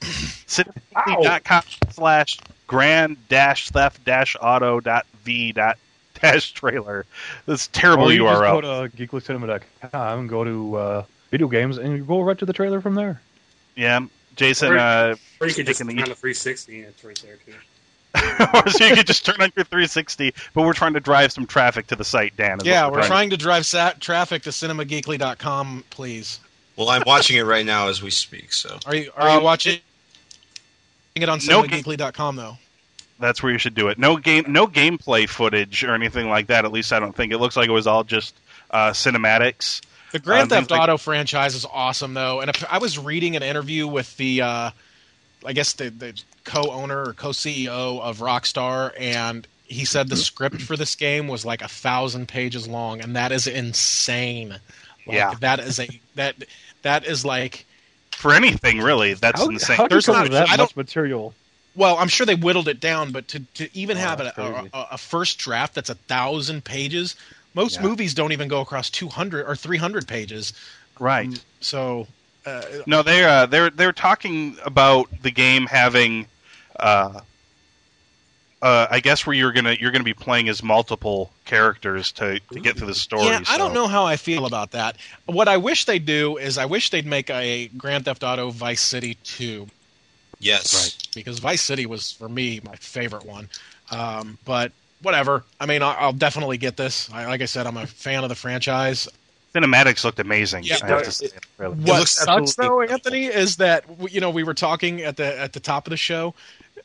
Cinemageekly.com slash grand dash theft dash auto dot v dot dash trailer. This terrible Or you just URL. go to geeklycinema.com and go to uh, video games and you go right to the trailer from there. yeah, Jason. Or- Uh, Or you could just turn the- on the 360 and it's right there too. or so you could just turn on your 360, but we're trying to drive some traffic to the site, Dan. is Yeah, what we're trying to drive sat- traffic to cinemageekly.com, please. Well, I'm watching it right now as we speak. So Are you are Um, you watching it on no cinemageekly.com though? That's where you should do it. No game, no gameplay footage or anything like that. At least I don't think it looks like it was all just uh, cinematics. The Grand Um, Theft things like- Auto franchise is awesome, though. And if, I was reading an interview with the, uh, I guess the, the co-owner or co-CEO of Rockstar, and he said the script for this game was like a thousand pages long, and that is insane. Like, Yeah. that is a that that is like. For anything really, that's How, insane. how There's not- that I much material? Well, I'm sure they whittled it down, but to, to even Oh, have a, that's a, crazy. a, a first draft that's a thousand pages, most Yeah. movies don't even go across 200 or 300 pages. right. So, uh, No, they're uh, they're they're talking about the game having, uh, uh, I guess where you're gonna you're gonna be playing as multiple characters to, to get through the story. yeah, I don't know how I feel about that. What I wish they'd do is I wish they'd make a Grand Theft Auto Vice City 2 Yes. right. because Vice City was for me my favorite one. Um, but whatever. I mean, I'll, I'll definitely get this. I, like I said, I'm a fan of the franchise. Cinematics looked amazing. Yeah, I have but to say. Really. What looks sucks absolutely though, Anthony, is that you know we were talking at the at the top of the show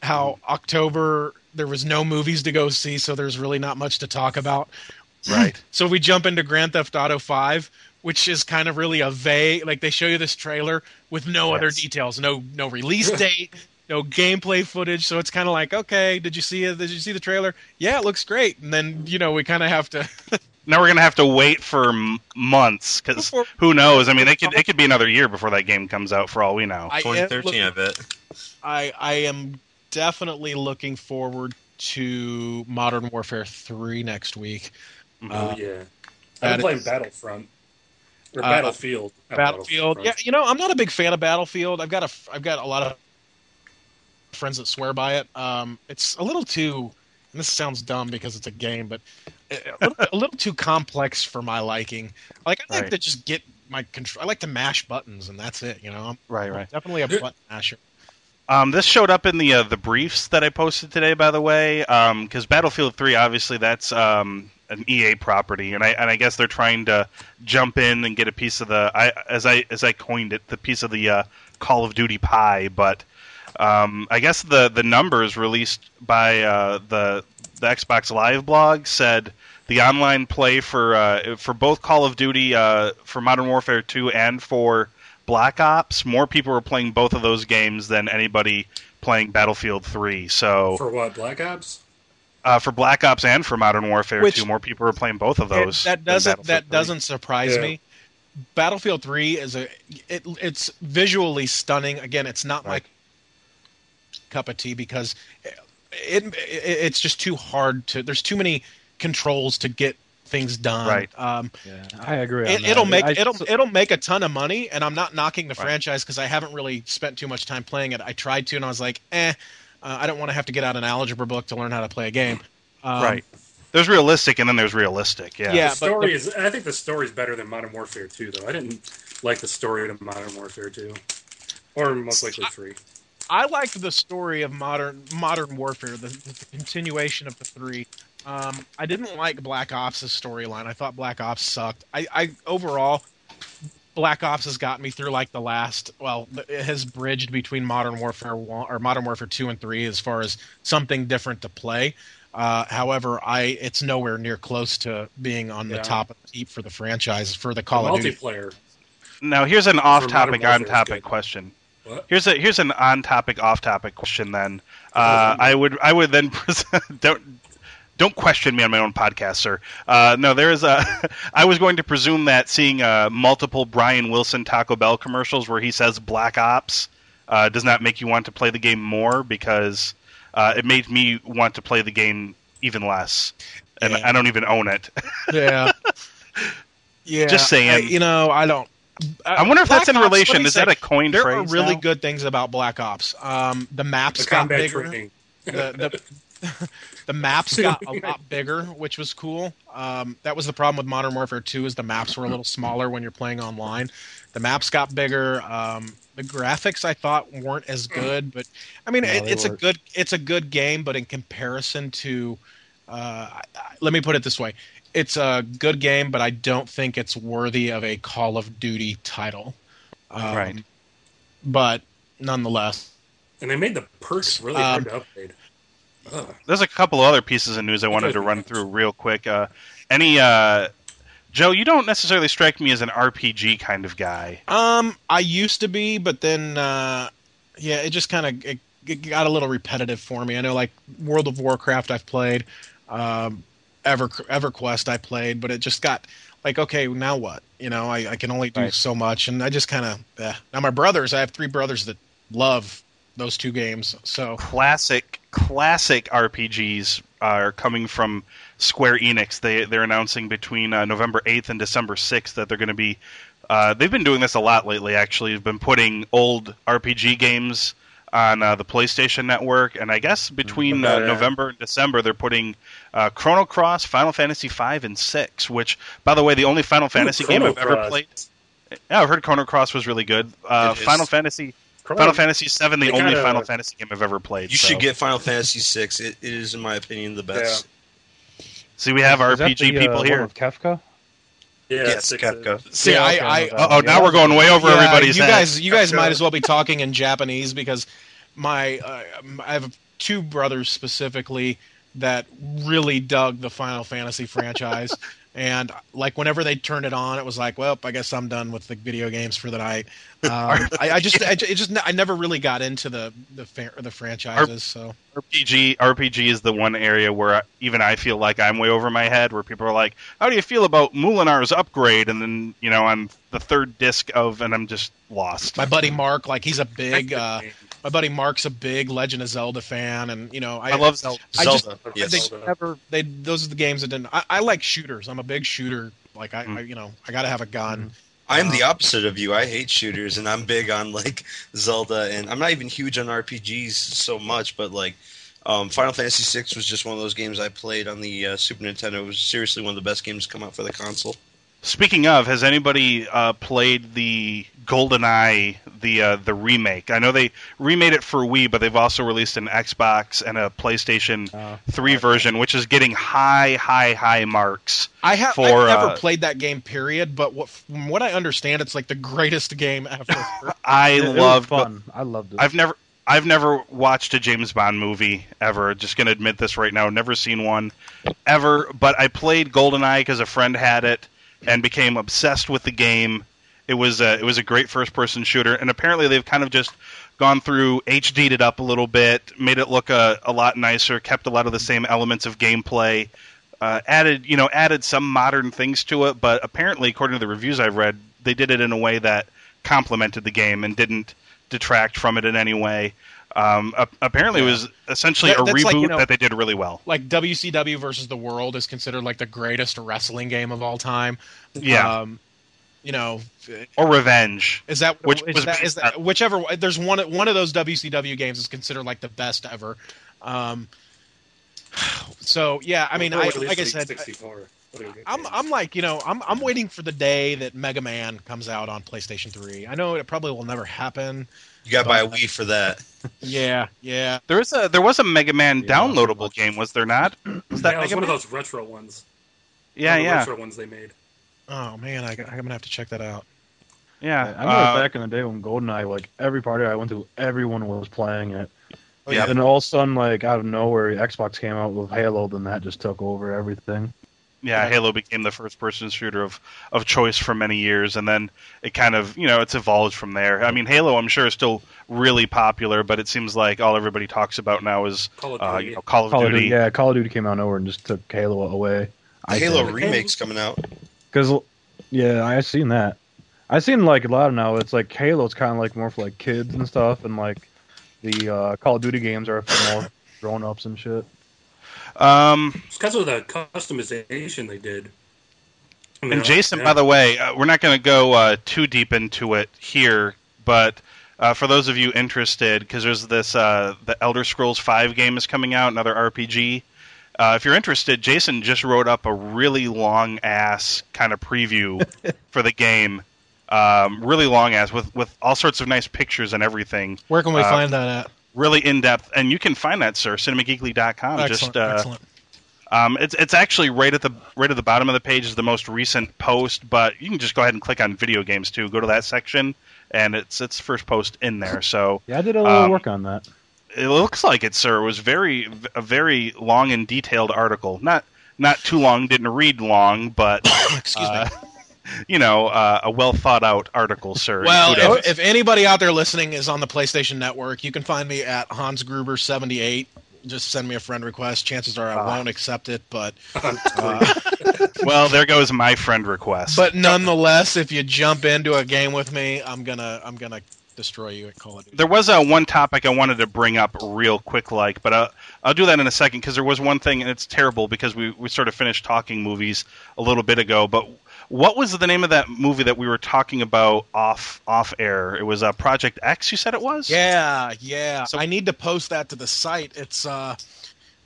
how mm-hmm. October there was no movies to go see, so there's really not much to talk about. Right. So we jump into Grand Theft Auto Five, which is kind of really a vague. Like they show you this trailer with no other details, no no release date, no gameplay footage. So it's kind of like, okay, did you see it? Did you see the trailer? Yeah, it looks great. And then you know we kind of have to. Now we're gonna have to wait for m- months because who knows? I mean, they could it could be another year before that game comes out for all we know. I am 2013, I looking- bet. I I am definitely looking forward to Modern Warfare Three next week. Oh Uh, yeah, i'm playing is- Battlefront or Uh, Battlefield. not Battlefield. Yeah, you know, I'm not a big fan of Battlefield. I've got a I've got a lot of friends that swear by it. Um, it's a little too. And this sounds dumb because it's a game, but a little, a little too complex for my liking. Like I like Right. to just get my control. I like to mash buttons, and that's it. You know, I'm Right, right. definitely a button masher. Um, this showed up in the uh, the briefs that I posted today, by the way, because Battlefield Three, obviously, that's um, an EA property, and I and I guess they're trying to jump in and get a piece of the, I, as I as I coined it, the piece of the uh, Call of Duty pie. But um, I guess the the numbers released by uh, the the Xbox Live blog said the online play for uh, for both Call of Duty uh, for Modern Warfare Two and for Black Ops, more people were playing both of those games than anybody playing Battlefield 3. So For what? Black Ops? uh, for Black Ops and for Modern Warfare Which- 2, more people were playing both of those. It- that doesn't that 3. doesn't surprise Yeah. me. Battlefield Three is a it, it's visually stunning. Again, it's not Right. my cup of tea because it, it it's just too hard to. There's too many controls to get things done. Right. Um, Yeah, I agree. it, it'll make I- it'll it'll make a ton of money, and I'm not knocking the Right. franchise because I haven't really spent too much time playing it. I tried to, and I was like, eh, uh, I don't want to have to get out an algebra book to learn how to play a game. Um, right. There's realistic and then there's realistic. Yeah. Yeah. the but story the- is. I think the story is better than Modern Warfare 2, though. I didn't like the story of Modern Warfare 2, or most likely 3. I liked the story of modern modern warfare, the, the continuation of the three. Um, I didn't like Black Ops' storyline. I thought Black Ops sucked. I, I overall, Black Ops has gotten me through like the last. Well, it has bridged between Modern Warfare one or Modern Warfare two and three as far as something different to play. Uh, however, I it's nowhere near close to being on the top of the heap for the franchise for the The Call of Duty. multiplayer. Now here's an off-topic, Warfare is on-topic good. question. What? Here's a here's an on-topic, off-topic question. Then uh, I would I would then present, don't don't question me on my own podcast, sir. Uh, no, there is a. I was going to presume that seeing uh, multiple Brian Wilson Taco Bell commercials where he says Black Ops uh, does not make you want to play the game more because uh, it made me want to play the game even less, and Yeah. I don't even own it. Yeah. Yeah. Just saying. I- you know, I don't. I wonder if that's in Ops, relation. me Is say, that a coin There phrase? are really now? good things about Black Ops. Um, the maps The got bigger. The, the, the maps got a lot bigger, which was cool. Um, that was the problem with Modern Warfare 2 is the maps were a little smaller when you're playing online. The maps got bigger. Um, the graphics I thought weren't as good, but I mean No, it, they it's a good it's a good game, but in comparison to, uh, I- I- let me put it this way: it's a good game, but I don't think it's worthy of a Call of Duty title. Um, Right. But nonetheless, And they made the perks really Um, hard to upgrade. Ugh. There's a couple of other pieces of news I wanted to run through real quick. Uh, any uh, Joe, you don't necessarily strike me as an RPG kind of guy. Um, I used to be, but then, uh, yeah, it just kind of it, it got a little repetitive for me. I know, like World of Warcraft, I've played. Um, Ever EverQuest I played, but it just got like okay, now what? You know, I, I can only do Right. so much, and I just kind of eh. now my brothers. I have three brothers that love those two games, so classic classic RPGs are coming from Square Enix. They they're announcing between uh, November 8th and December 6th that they're going to be. Uh, they've been doing this a lot lately. Actually, they've been putting old RPG games on uh, the PlayStation Network, and I guess between uh, November and December they're putting uh, Chrono Cross, Final Fantasy V, and Six. Which, by the way, the only Final Fantasy game I've ever played. Yeah, I've heard Chrono Cross was really good. Uh, Final Fantasy. Chrono- Final Fantasy VII, the They only kinda- Final Fantasy game I've ever played. You so. should get Final Fantasy VI. It, it is, in my opinion, the best. See, we have Is that RPG the, uh, people one here. with Kefka. Yeah, Yes, six Kefka. see, Yeah, I, I I Uh oh, that. now we're going way over Yeah, everybody's you head. guys, you guys Kefka. might as well be talking in Japanese because my uh, I have two brothers specifically that really dug the Final Fantasy franchise, and like whenever they turned it on, it was like, well, I guess I'm done with the video games for the night. Um, I, I just, I, it just, I never really got into the the the franchises. So RPG RPG is the one area where I, even I feel like I'm way over my head. Where people are like, "How do you feel about Moolinar's upgrade?" And then you know, I'm the third disc of, and I'm just lost. my buddy Mark, like he's a big, uh, my buddy Mark's a big Legend of Zelda fan, and you know, I, I love Zelda. I just- Zelda. Yes. they Zelda. never they those are the games that didn't I, I like shooters i'm a big shooter like I, Mm. I you know i gotta have a gun I'm the opposite of you. I hate shooters, and I'm big on like Zelda, and I'm not even huge on RPGs so much. But like, um, Final Fantasy VI was just one of those games I played on the uh, Super Nintendo. It was seriously one of the best games to come out for the console. Speaking of, has anybody uh, played the GoldenEye the uh, the remake? I know they remade it for Wii, but they've also released an Xbox and a PlayStation Uh, 3 version, which is getting high, high, high marks. i have For, i've never uh, played that game period but what, from what i understand it's like the greatest game ever I it, it love fun. I loved it. I've never I've never watched a James Bond movie ever. Just going to admit this right now. Never seen one ever, but I played GoldenEye because a friend had it and became obsessed with the game. It was a, it was a great first person shooter and apparently they've kind of just gone through HD'd it up a little bit, made it look a, a lot nicer, kept a lot of the same elements of gameplay. Uh, added, you know, added some modern things to it, but apparently, according to the reviews I've read, they did it in a way that complemented the game and didn't detract from it in any way. Um, a- apparently, it was essentially That- a reboot like, you know- that they did really well. like wcw versus the world is considered like the greatest wrestling game of all time Yeah, um you know or Revenge. is that Which is was that, is that whichever there's one one of those wcw games is considered like the best ever um so yeah i mean Well, I, at least like i the said 64 video game I'm games. I'm like you know I'm I'm waiting for the day that Mega Man comes out on PlayStation 3. I know it probably will never happen. You got to buy a Wii for that. Yeah, yeah. There was a there was a Mega Man Yeah, downloadable much. game, was there not? Was that yeah, it was Mega one of those retro ones. Yeah, One of the yeah, retro ones they made. Oh man, I, I'm gonna have to check that out. yeah. I remember Uh, back in the day when GoldenEye, like every party I went to, everyone was playing it. Oh, Yeah. And then all of a sudden, like out of nowhere, Xbox came out with Halo. Then that just took over everything. Yeah, Halo became the first person shooter of, of choice for many years, and then it kind of, you know, it's evolved from there. I mean, Halo, I'm sure, is still really popular, but it seems like all everybody talks about now is Call of uh, Duty. you know, Call of Call Duty. Duty, yeah, Call of Duty came out of nowhere and just took Halo away. The Halo think. remake's coming out. Because yeah, I have seen that. I seen like a lot of now. It's like Halo's kind of like more for like kids and stuff, and like the uh, Call of Duty games are for more grown ups and shit. Um, It's because of the customization they did. I mean, And Jason, yeah. by the way, uh, we're not going to go uh, too deep into it here, but uh, for those of you interested, because there's this uh, the Elder Scrolls Five game is coming out, another RPG. Uh, if you're interested, Jason just wrote up a really long ass kind of preview for the game, um, really long ass with with all sorts of nice pictures and everything, Where can we Uh, find that at? Really in depth. And you can find that, sir, cinemageekly.com. Excellent, Just uh, excellent. um, it's it's actually right at the right at the bottom of the page is the most recent post, but you can just go ahead and click on video games too. Go to that section, and it's it's first post in there. So Yeah, I did a little Um, work on that. it looks like it, sir. It was very a very long and detailed article. Not not too long. Didn't read long, but Excuse uh, me. You know, uh, a well thought out article, sir. Well, if, if anybody out there listening is on the PlayStation Network, you can find me at Hans Gruber seventy eight. just send me a friend request. Chances are I Ah. won't accept it, but uh, Well, there goes my friend request. but nonetheless, if you jump into a game with me, I'm gonna I'm gonna destroy you at Call of Duty. there was a one topic I wanted to bring up real quick, like, but uh, I'll do that in a second because there was one thing, and it's terrible because we we sort of finished talking movies a little bit ago. But what was the name of that movie that we were talking about off off air? It was uh, Project X. You said it was. Yeah, yeah. So- I need to post that to the site. It's uh,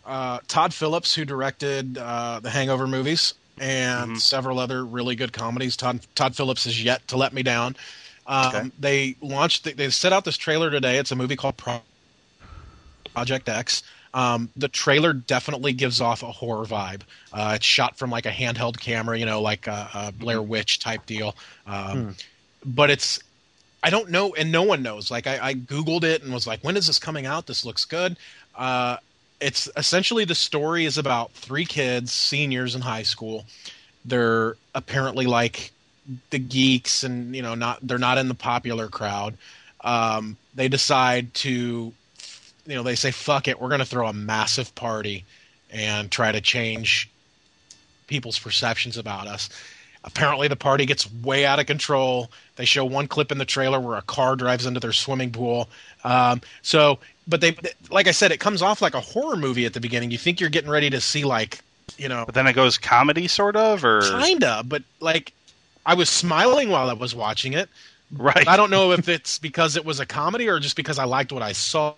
uh, Todd Phillips who directed uh, the Hangover movies and Mhm. several other really good comedies. Todd Todd Phillips has yet to let me down. Um, Okay. They launched. They set out this trailer today. It's a movie called Pro- Project X. Um, the trailer definitely gives off a horror vibe. Uh, it's shot from like a handheld camera, you know, like a, a Blair Witch type deal. Um, But it's I don't know, and no one knows. Like I, I googled it and was like, "When is this coming out? This looks good." Uh, it's essentially the story is about three kids, seniors in high school. They're apparently like the geeks, and you know, not they're not in the popular crowd. Um, they decide to, you know, they say, "Fuck it, we're going to throw a massive party and try to change people's perceptions about us." Apparently, the party gets way out of control. They show one clip in the trailer where a car drives into their swimming pool. Um, so, but they, like I said, it comes off like a horror movie at the beginning. You think you're getting ready to see like, you know, But then it goes comedy, sort of, or kinda, but like, I was smiling while I was watching it. right. I don't know if it's because it was a comedy or just because I liked what I saw.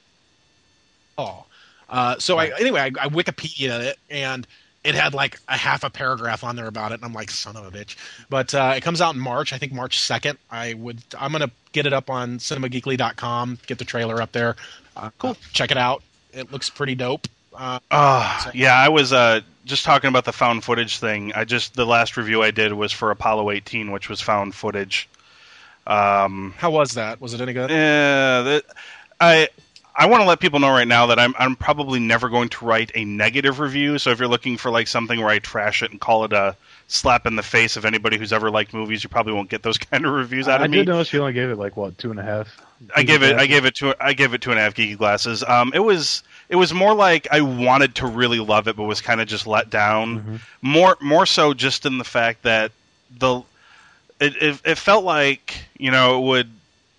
Uh, so I anyway, I, I Wikipedia it and it had like a half a paragraph on there about it, and I'm like, son of a bitch. But uh, it comes out in March, I think March second. I would, I'm gonna get it up on CinemaGeekly.com, get the trailer up there. Uh, cool, check it out. It looks pretty dope. Uh, Uh, yeah, I was uh, just talking about the found footage thing. I just the last review I did was for Apollo 18, which was found footage. Um, how was that? Was it any good? Yeah, I I want to let people know right now that I'm I'm probably never going to write a negative review. So if you're looking for like something where I trash it and call it a slap in the face of anybody who's ever liked movies, you probably won't get those kind of reviews out I of me. I did notice you only gave it like what two and a half. I gave it I gave it two I gave it two and a half geeky glasses. Um, it was it was more like I wanted to really love it, but was kind of just let down. Mhm. More more so just in the fact that the it, it it felt like you know it would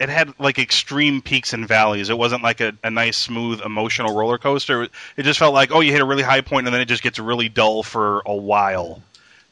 it had like extreme peaks and valleys. It wasn't like a, a nice smooth emotional roller coaster. It just felt like oh you hit a really high point and then it just gets really dull for a while.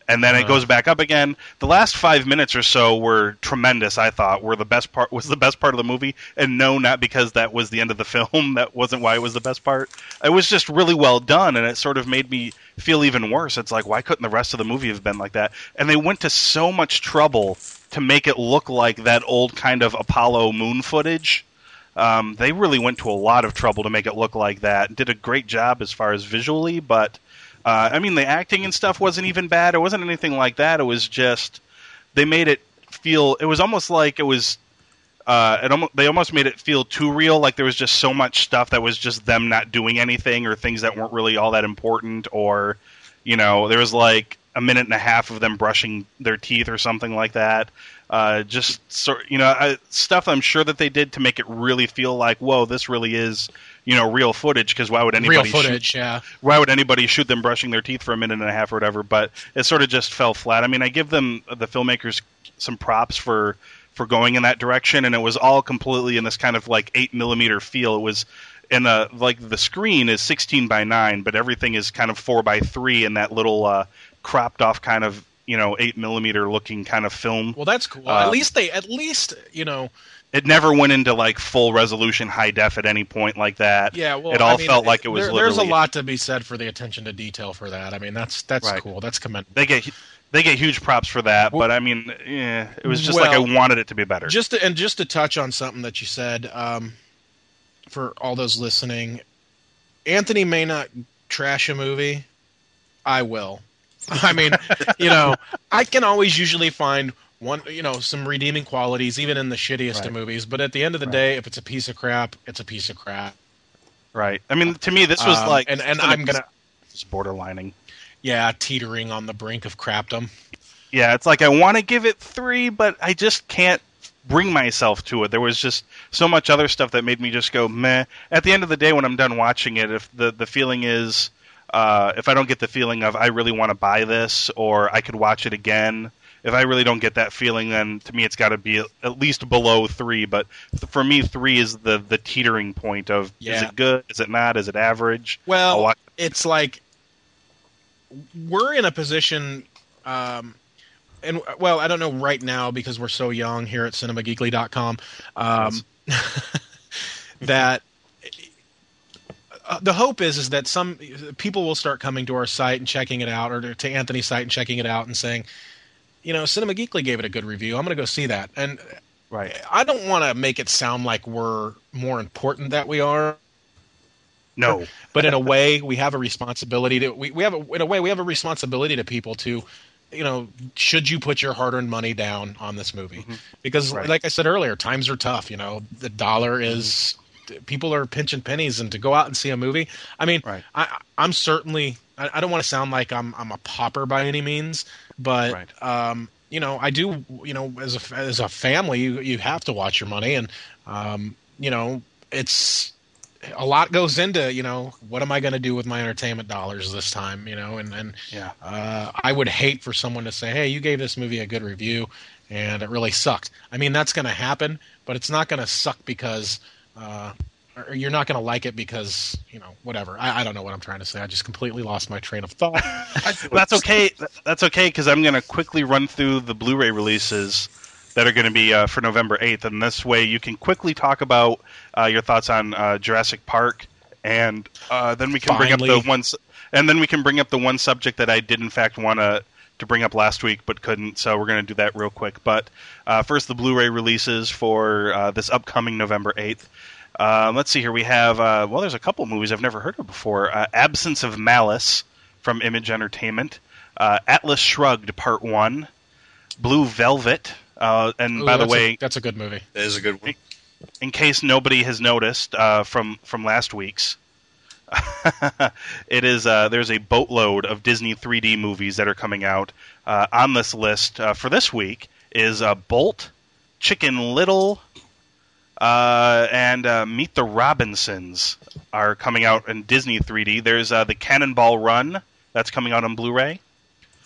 And then it Uh-huh. goes back up again. The last five minutes or so were tremendous. I thought were the best part was the best part of the movie, and no, not because that was the end of the film. That wasn't why it was the best part. It was just really well done, and it sort of made me feel even worse. It's like why couldn't the rest of the movie have been like that? And they went to so much trouble to make it look like that old kind of Apollo moon footage. Um, they really went to a lot of trouble to make it look like that. Did a great job as far as visually, but uh, I mean the acting and stuff wasn't even bad. It wasn't anything like that. It was just they made it feel. It was almost like it was. Uh, it almost, they almost made it feel too real. Like there was just so much stuff that was just them not doing anything, or things that weren't really all that important, or you know, there was like a minute and a half of them brushing their teeth or something like that. Uh, just sort, you know, uh, stuff I'm sure that they did to make it really feel like, whoa, this really is, you know, real footage. Because why would anybody shoot footage, yeah. why would anybody shoot them brushing their teeth for a minute and a half or whatever? But it sort of just fell flat. I mean, I give them the filmmakers some props for for going in that direction, and it was all completely in this kind of like eight millimeter feel. It was in a like the screen is sixteen by nine, but everything is kind of four by three in that little uh, cropped off kind of you know eight millimeter looking kind of film. Well, that's cool. Uh, at least they, at least you know, It never went into like full resolution high def at any point like that. yeah. Well, it all I mean, felt like it was there- there's a lot to be said for the attention to detail for that. I mean, that's that's Right. cool. That's commendable. They get they get huge props for that, Well- but I mean, eh, it was just like I wanted it to be better. Just to, and just to touch on something that you said, um, for all those listening, Anthony may not trash a movie. I will. I mean, you know, I can always usually find one, you know, some redeeming qualities even in the shittiest of movies. But at the end of the Right. day, if it's a piece of crap, it's a piece of crap. Right. I mean, to me, this was Um, like, and and I'm gonna, it's borderlining. yeah, teetering on the brink of crapdom. Yeah, it's like I want to give it three, but I just can't bring myself to it. There was just so much other stuff that made me just go meh. At the end of the day, when I'm done watching it, if the the feeling is uh, if I don't get the feeling of I really want to buy this or I could watch it again, if I really don't get that feeling, then to me it's got to be at least below three. But for me, three is the the teetering point of is it good? Is it not? Is it average? Well, it's like we're in a position, um, and well, I don't know right now because we're so young here at cinemageekly.com, um, that uh, the hope is is that some people will start coming to our site and checking it out, or to, to Anthony's site and checking it out and saying, you know, Cinema Geekly gave it a good review. I'm going to go see that, and right. I don't want to make it sound like we're more important that we are No. but in a way we have a responsibility to we, we have a, in a way we have a responsibility to people to you know should you put your hard-earned money down on this movie because Right. like i said earlier times are tough you know the dollar is people are pinching pennies and to go out and see a movie i mean Right. I, i'm certainly I, I don't want to sound like i'm i'm a pauper by any means but Right. um you know i do you know as a as a family you you have to watch your money and um you know it's a lot goes into you know what am I going to do with my entertainment dollars this time you know and and Yeah. uh, I would hate for someone to say hey you gave this movie a good review and it really sucked I mean that's going to happen but it's not going to suck because uh, or you're not going to like it because you know whatever. I, I don't know what I'm trying to say. I just completely lost my train of thought. That's okay. That's okay because I'm going to quickly run through the Blu-ray releases that are going to be uh, for November 8th, and this way you can quickly talk about uh, your thoughts on uh, Jurassic Park, and uh, then we can bring up the ones, and then we can bring up the one subject that I did in fact want to to bring up last week but couldn't. So we're going to do that real quick. But uh, first, the Blu-ray releases for uh, this upcoming November 8th. Uh, let's see here. We have uh, well, there's a couple movies I've never heard of before. Uh, Absence of Malice from Image Entertainment, uh, Atlas Shrugged Part One, Blue Velvet, uh, and Ooh, by the that's a- way, that's a good movie That is a good one. in case nobody has noticed uh, from from last week's, it is uh, there's a boatload of Disney 3D movies that are coming out uh, on this list uh, for this week. Is uh, Bolt, Chicken Little, uh, and uh, Meet the Robinsons are coming out in Disney 3D. There's uh, the Cannonball Run that's coming out on Blu-ray.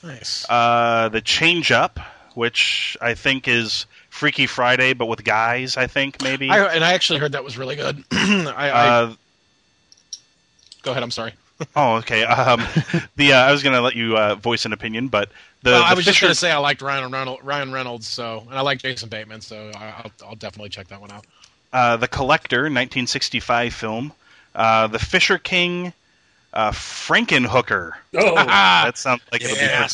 nice Uh, the Change Up, which I think is Freaky Friday, but with guys. I think maybe. I, and I actually heard that was really good I, I uh, go ahead I'm sorry oh, okay. Um, the uh, I was going to let you uh, voice an opinion, but the, well, the I was just going to say I liked Ryan Reynolds, Ryan Reynolds, so and I like Jason Bateman, so I, I'll, I'll definitely check that one out. uh, the Collector, 1965 film. Uh, the Fisher King, uh, Frankenhooker. Oh, That sounds like it'll be yeah.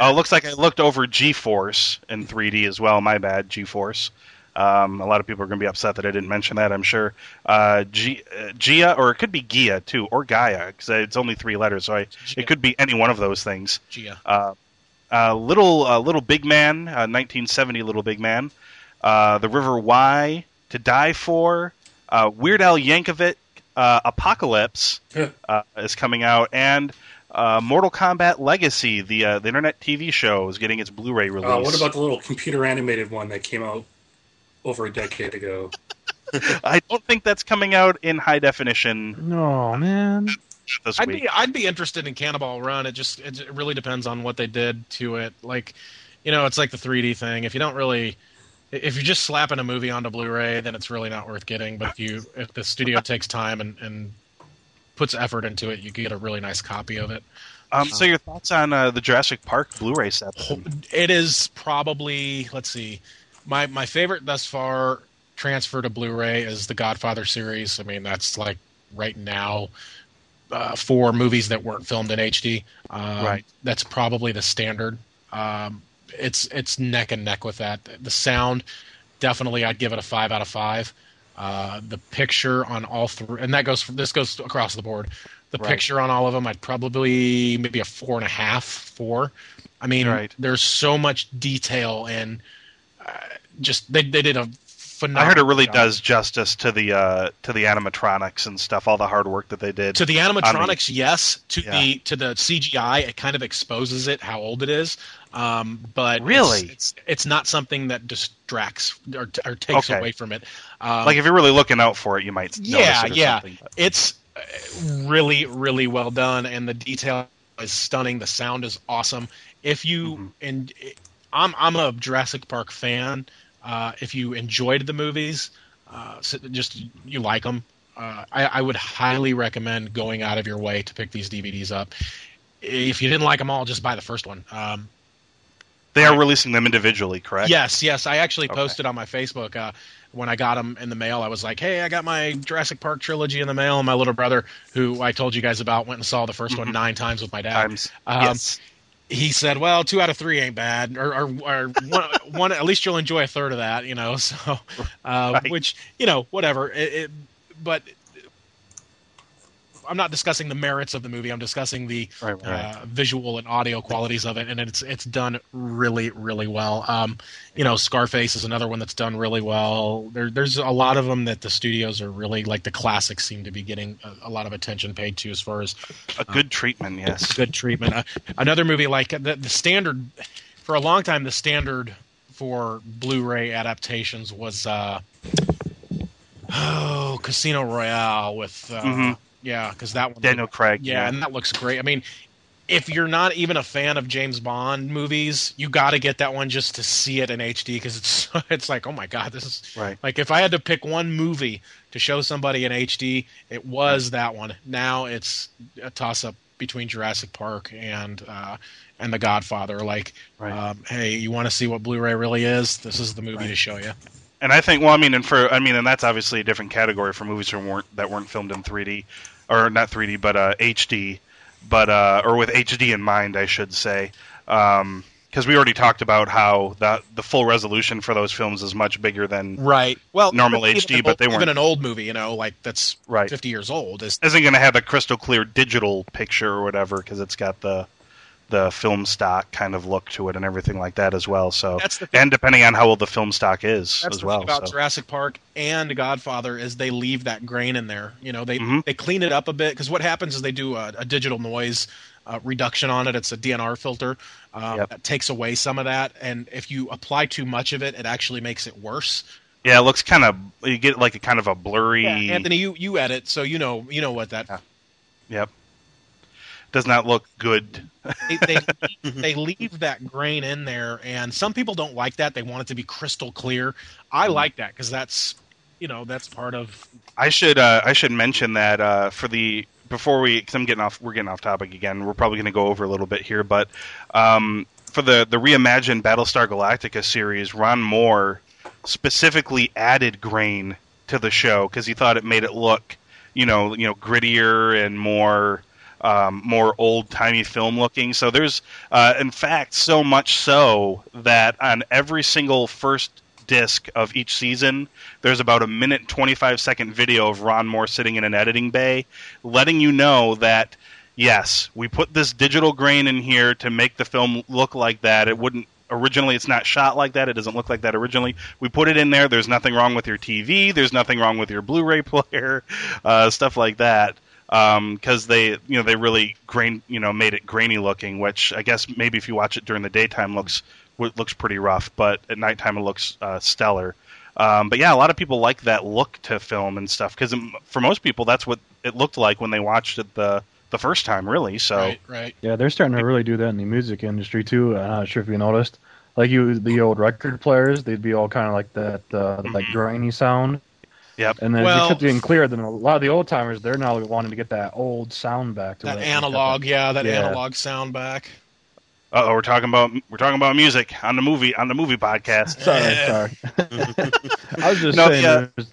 Oh, it looks like I looked over G-Force in 3D as well. My bad, G-Force. Um, a lot of people are going to be upset that I didn't mention that. I'm sure. Uh, G- uh, Gia, or it could be Gia too, or Gaia, because it's only three letters, so I, it could be any one of those things. Gia. Uh, uh, little uh, little big man, uh, 1970 little big man. Uh, the River Why, To Die For, uh, Weird Al Yankovic, uh, Apocalypse uh, is coming out, and uh, Mortal Kombat Legacy, the uh, the internet TV show, is getting its Blu-ray release. Uh, what about the little computer animated one that came out over a decade ago? I don't think that's coming out in high definition No, man. this I'd week. be I'd be interested in Cannonball Run. It just it, it really depends on what they did to it. Like, you know, it's like the 3D thing. If you don't really if you're just slapping a movie onto Blu-ray, then it's really not worth getting. But if you if the studio takes time and, and puts effort into it, you get a really nice copy of it. Um, so your thoughts on uh, the Jurassic Park Blu-ray set? It is probably let's see, my my favorite thus far transfer to Blu-ray is the Godfather series. I mean, that's like right now uh, for movies that weren't filmed in HD. Um, Right. That's probably the standard. Um, it's it's neck and neck with that. The sound, definitely, I'd give it a five out of five. Uh, the picture on all three, and that goes this goes across the board. The Right. picture on all of them, I'd probably maybe a four and a half, four. I mean, Right. there's so much detail and uh, just they they did a phenomenal. I heard it really job. does justice to the uh, to the animatronics and stuff, all the hard work that they did. to the animatronics yes to Yeah. the to the cgi it kind of exposes it how old it is um, but Really? it's, it's not something that distracts or, or takes Okay. away from it um, like if you're really looking out for it, you might yeah it or yeah something, it's uh, really really well done and the detail is stunning the sound is awesome if you Mhm. and i'm i'm a jurassic park fan uh, if you enjoyed the movies uh, just you like them uh, I, I would highly recommend going out of your way to pick these dvds up if you didn't like them all just buy the first one um, They are releasing them individually, correct? Yes, yes. I actually Okay. posted on my Facebook uh, when I got them in the mail. I was like, "Hey, I got my Jurassic Park trilogy in the mail." And my little brother, who I told you guys about, went and saw the 1st one Mhm. nine times with my dad. Times. Um, yes. He said, "Well, two out of three ain't bad, or, or, or one, one. At least you'll enjoy a third of that, you know." So, uh, Right. which you know, whatever. It, it, but I'm not discussing the merits of the movie. I'm discussing the Right, right. uh, visual and audio qualities of it, and it's it's done really really well. Um, you know, Scarface is another one that's done really well. There, there's a lot of them that the studios are really like the classics seem to be getting a, a lot of attention paid to as far as a good treatment, yes. good treatment. Uh, another movie like the, the standard for a long time, the standard for Blu-ray adaptations was uh, oh Casino Royale with uh, Mhm. Yeah, because that one Daniel Craig. yeah, and that looks great. I mean, if you're not even a fan of James Bond movies, you got to get that one just to see it in HD because it's it's like, oh my god, this is Right. like if I had to pick one movie to show somebody in HD, it was that one. Now it's a toss up between Jurassic Park and uh, and The Godfather. Like, Right. um, hey, you want to see what Blu-ray really is? This is the movie Right. to show you. And I think, well, I mean, and for, I mean, and that's obviously a different category for movies that weren't that weren't filmed in 3D, or not 3D, but uh, HD, but uh, or with HD in mind, I should say, because we already talked about how the the full resolution for those films is much bigger than Right. Well, Normal even HD, an but old- they weren't- even an old movie, you know, like that's right. 50 years old. Is Isn't going to have a crystal clear digital picture or whatever because it's got the the film stock kind of look to it and everything like that as well. So that's the thing. and depending on how old the film stock is That's as the well. thing about so. Jurassic Park and Godfather is they leave that grain in there. You know, they Mhm. they clean it up a bit because what happens is they do a, a digital noise uh, reduction on it. It's a DNR filter um, Yep. that takes away some of that, and if you apply too much of it, it actually makes it worse. Yeah, it looks kind of you get like a kind of a blurry. Anthony, you you edit, so you know you know what that Yep. Does not look good. they, they, they leave that grain in there, and some people don't like that. They want it to be crystal clear. I Mm-hmm. like that because that's you know that's part of I should uh, I should mention that uh, for the before we because I'm getting off we're getting off topic again. We're probably going to go over a little bit here, but um, for the the reimagined Battlestar Galactica series, Ron Moore specifically added grain to the show because he thought it made it look you know you know grittier and more. Um, more old timey film looking. So there's, uh, in fact, so much so that on every single first disc of each season, there's about a minute 25 second video of Ron Moore sitting in an editing bay, letting you know that yes, we put this digital grain in here to make the film look like that. It wouldn't originally it's not shot like that. It doesn't look like that originally. We put it in there. There's nothing wrong with your TV. There's nothing wrong with your Blu-ray player, uh, stuff like that. Because they, you know, they really grain, you know, made it grainy looking. Which I guess maybe if you watch it during the daytime looks looks pretty rough, but at nighttime it looks uh, stellar. Um, but yeah, a lot of people like that look to film and stuff because for most people that's what it looked like when they watched it the the first time, really. So right, right. Yeah, they're starting to really do that in the music industry too. I'm not sure if you noticed. Like you, the old record players, they'd be all kind of like that, uh, that Mhm. grainy sound. Yep. And then Well- it kept getting clearer. Then a lot of the old timers, they're now wanting to get that old sound back to That analog, yeah, that Yeah. analog sound back. oh, we're talking about we're talking about music on the movie on the movie podcast. Sorry, sorry. I was just No, saying. yeah.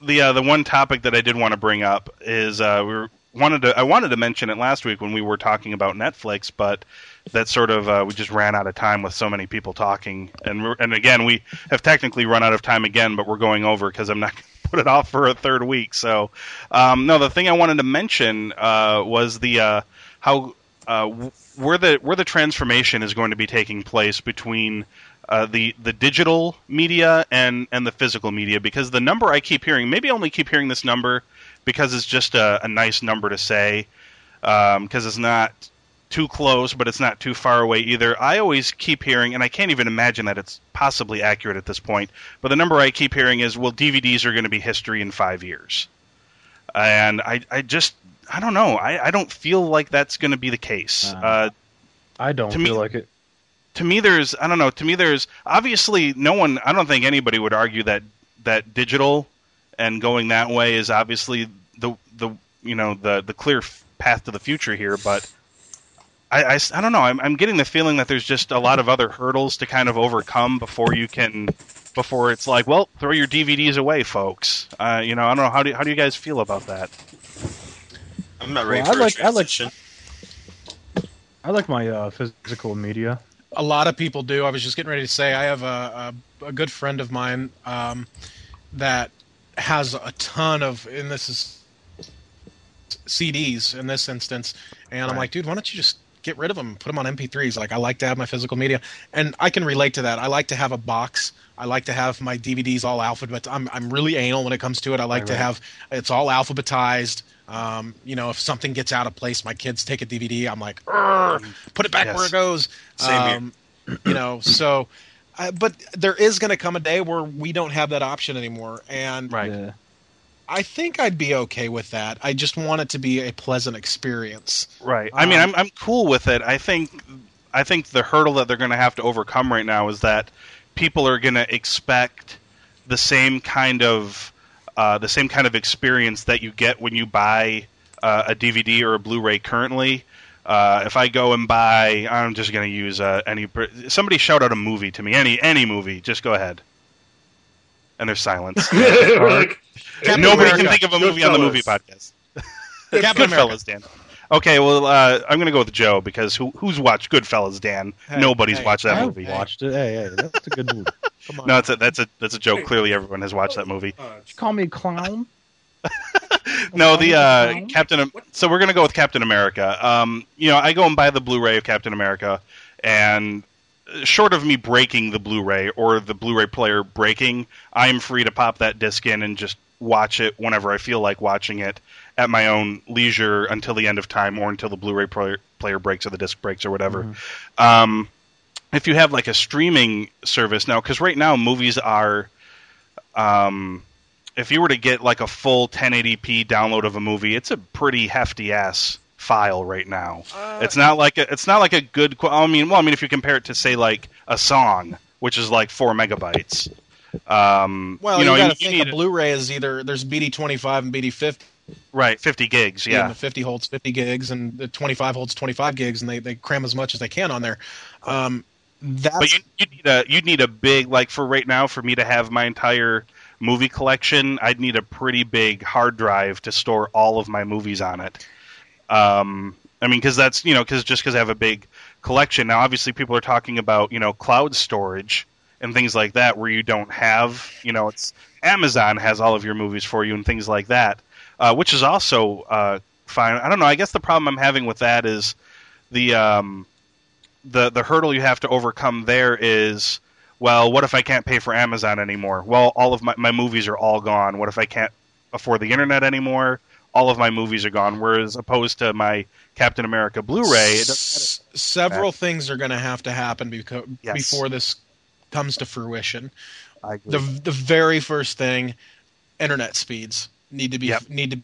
the uh, the one topic that I did want to bring up is uh, we were, wanted to I wanted to mention it last week when we were talking about Netflix, but that sort of uh, we just ran out of time with so many people talking, and and again we have technically run out of time again, but we're going over because I'm not going to put it off for a third week. So um, no, the thing I wanted to mention uh, was the uh, how uh, where the where the transformation is going to be taking place between uh, the the digital media and and the physical media because the number I keep hearing maybe I only keep hearing this number because it's just a, a nice number to say because um, it's not too close but it's not too far away either. I always keep hearing and I can't even imagine that it's possibly accurate at this point but the number I keep hearing is well DVDs are going to be history in five years and I I just I don't know I, I don't feel like that's going to be the case. Uh, Uh, I don't To feel me- like it. to me there's I don't know to me there's obviously no one I don't think anybody would argue that that digital and going that way is obviously the the you know the the clear f- path to the future here but I I don't know. I'm, I'm getting the feeling that there's just a lot of other hurdles to kind of overcome before you can before it's like well throw your DVDs away folks. Uh, you know I don't know. How do how do you guys feel about that? I'm not ready Well, I for like- a I like- I like my uh, physical media. a lot of people do. I was just getting ready to say I have a, a, a good friend of mine um, that has a ton of, and this is CDs in this instance, and I'm like, dude, why don't you just get rid of them, put them on MP3s? Like, I like to have my physical media, and I can relate to that. I like to have a box. I like to have my DVDs all alphabet. I'm I'm really anal when it comes to it. I like Right, to right. have it's all alphabetized. Um, you know, if something gets out of place, my kids take a DVD. I'm like, put it back Yes. where it goes. Same here. Um, you know, so, uh, but there is going to come a day where we don't have that option anymore, and Right. Yeah. I think I'd be okay with that. I just want it to be a pleasant experience. Right. I mean, Um, I'm I'm cool with it. I think I think the hurdle that they're going to have to overcome right now is that people are going to expect the same kind of uh, the same kind of experience that you get when you buy uh, a DVD or a Blu-ray currently. Uh, if I go and buy, I'm just going to use uh, any. Somebody shout out a movie to me. Any any movie. Just go ahead. And there's silence. Like, Nobody America. can think of a movie on the movie podcast. Captain Goodfellas, Dan. Okay, well, uh, I'm going to go with Joe because who, who's watched Goodfellas, Dan? Hey, Nobody's hey, watched that I movie. watched it. Hey, hey, that's a good movie. Come on. No, it's a, that's a that's a joke. Clearly, everyone has watched that movie. uh, Call me a clown. No, the uh, Captain. So we're going to go with Captain America. Um, you know, I go and buy the Blu-ray of Captain America, and short of me breaking the Blu-ray or the Blu-ray player breaking, I am free to pop that disc in and just watch it whenever I feel like watching it at my own leisure until the end of time or until the Blu-ray player, player breaks or the disc breaks or whatever. Um, if you have like a streaming service now, because right now movies are, um, if you were to get like a full 1080p download of a movie, it's a pretty hefty ass file right now. Uh, It's not like a, it's not like a good. I mean, well, I mean, if you compare it to say like a song, which is like four megabytes. Um, well, you you, know, got you, to you think need a Blu-ray is either there's BD25 and BD50. right 50 gigs. and Yeah, the 50 holds 50 gigs, and the 25 holds 25 gigs, and they, they cram as much as they can on there. Um, that's but you you need a you need a big like for right now for me to have my entire movie collection. I'd need a pretty big hard drive to store all of my movies on it. Um, I mean, because that's you know, because just because I have a big collection now, obviously people are talking about you know cloud storage and things like that, where you don't have you know, it's Amazon has all of your movies for you and things like that, uh, which is also uh, fine. I don't know. I guess the problem I'm having with that is the um, the the hurdle you have to overcome there is well, what if I can't pay for Amazon anymore? Well, all of my, my movies are all gone. What if I can't afford the internet anymore? All of my movies are gone. Whereas opposed to my Captain America Blu-ray, it doesn't S- several things are going to have to happen beco- Yes. before this comes to fruition. The the very first thing, internet speeds need to be Yep. need to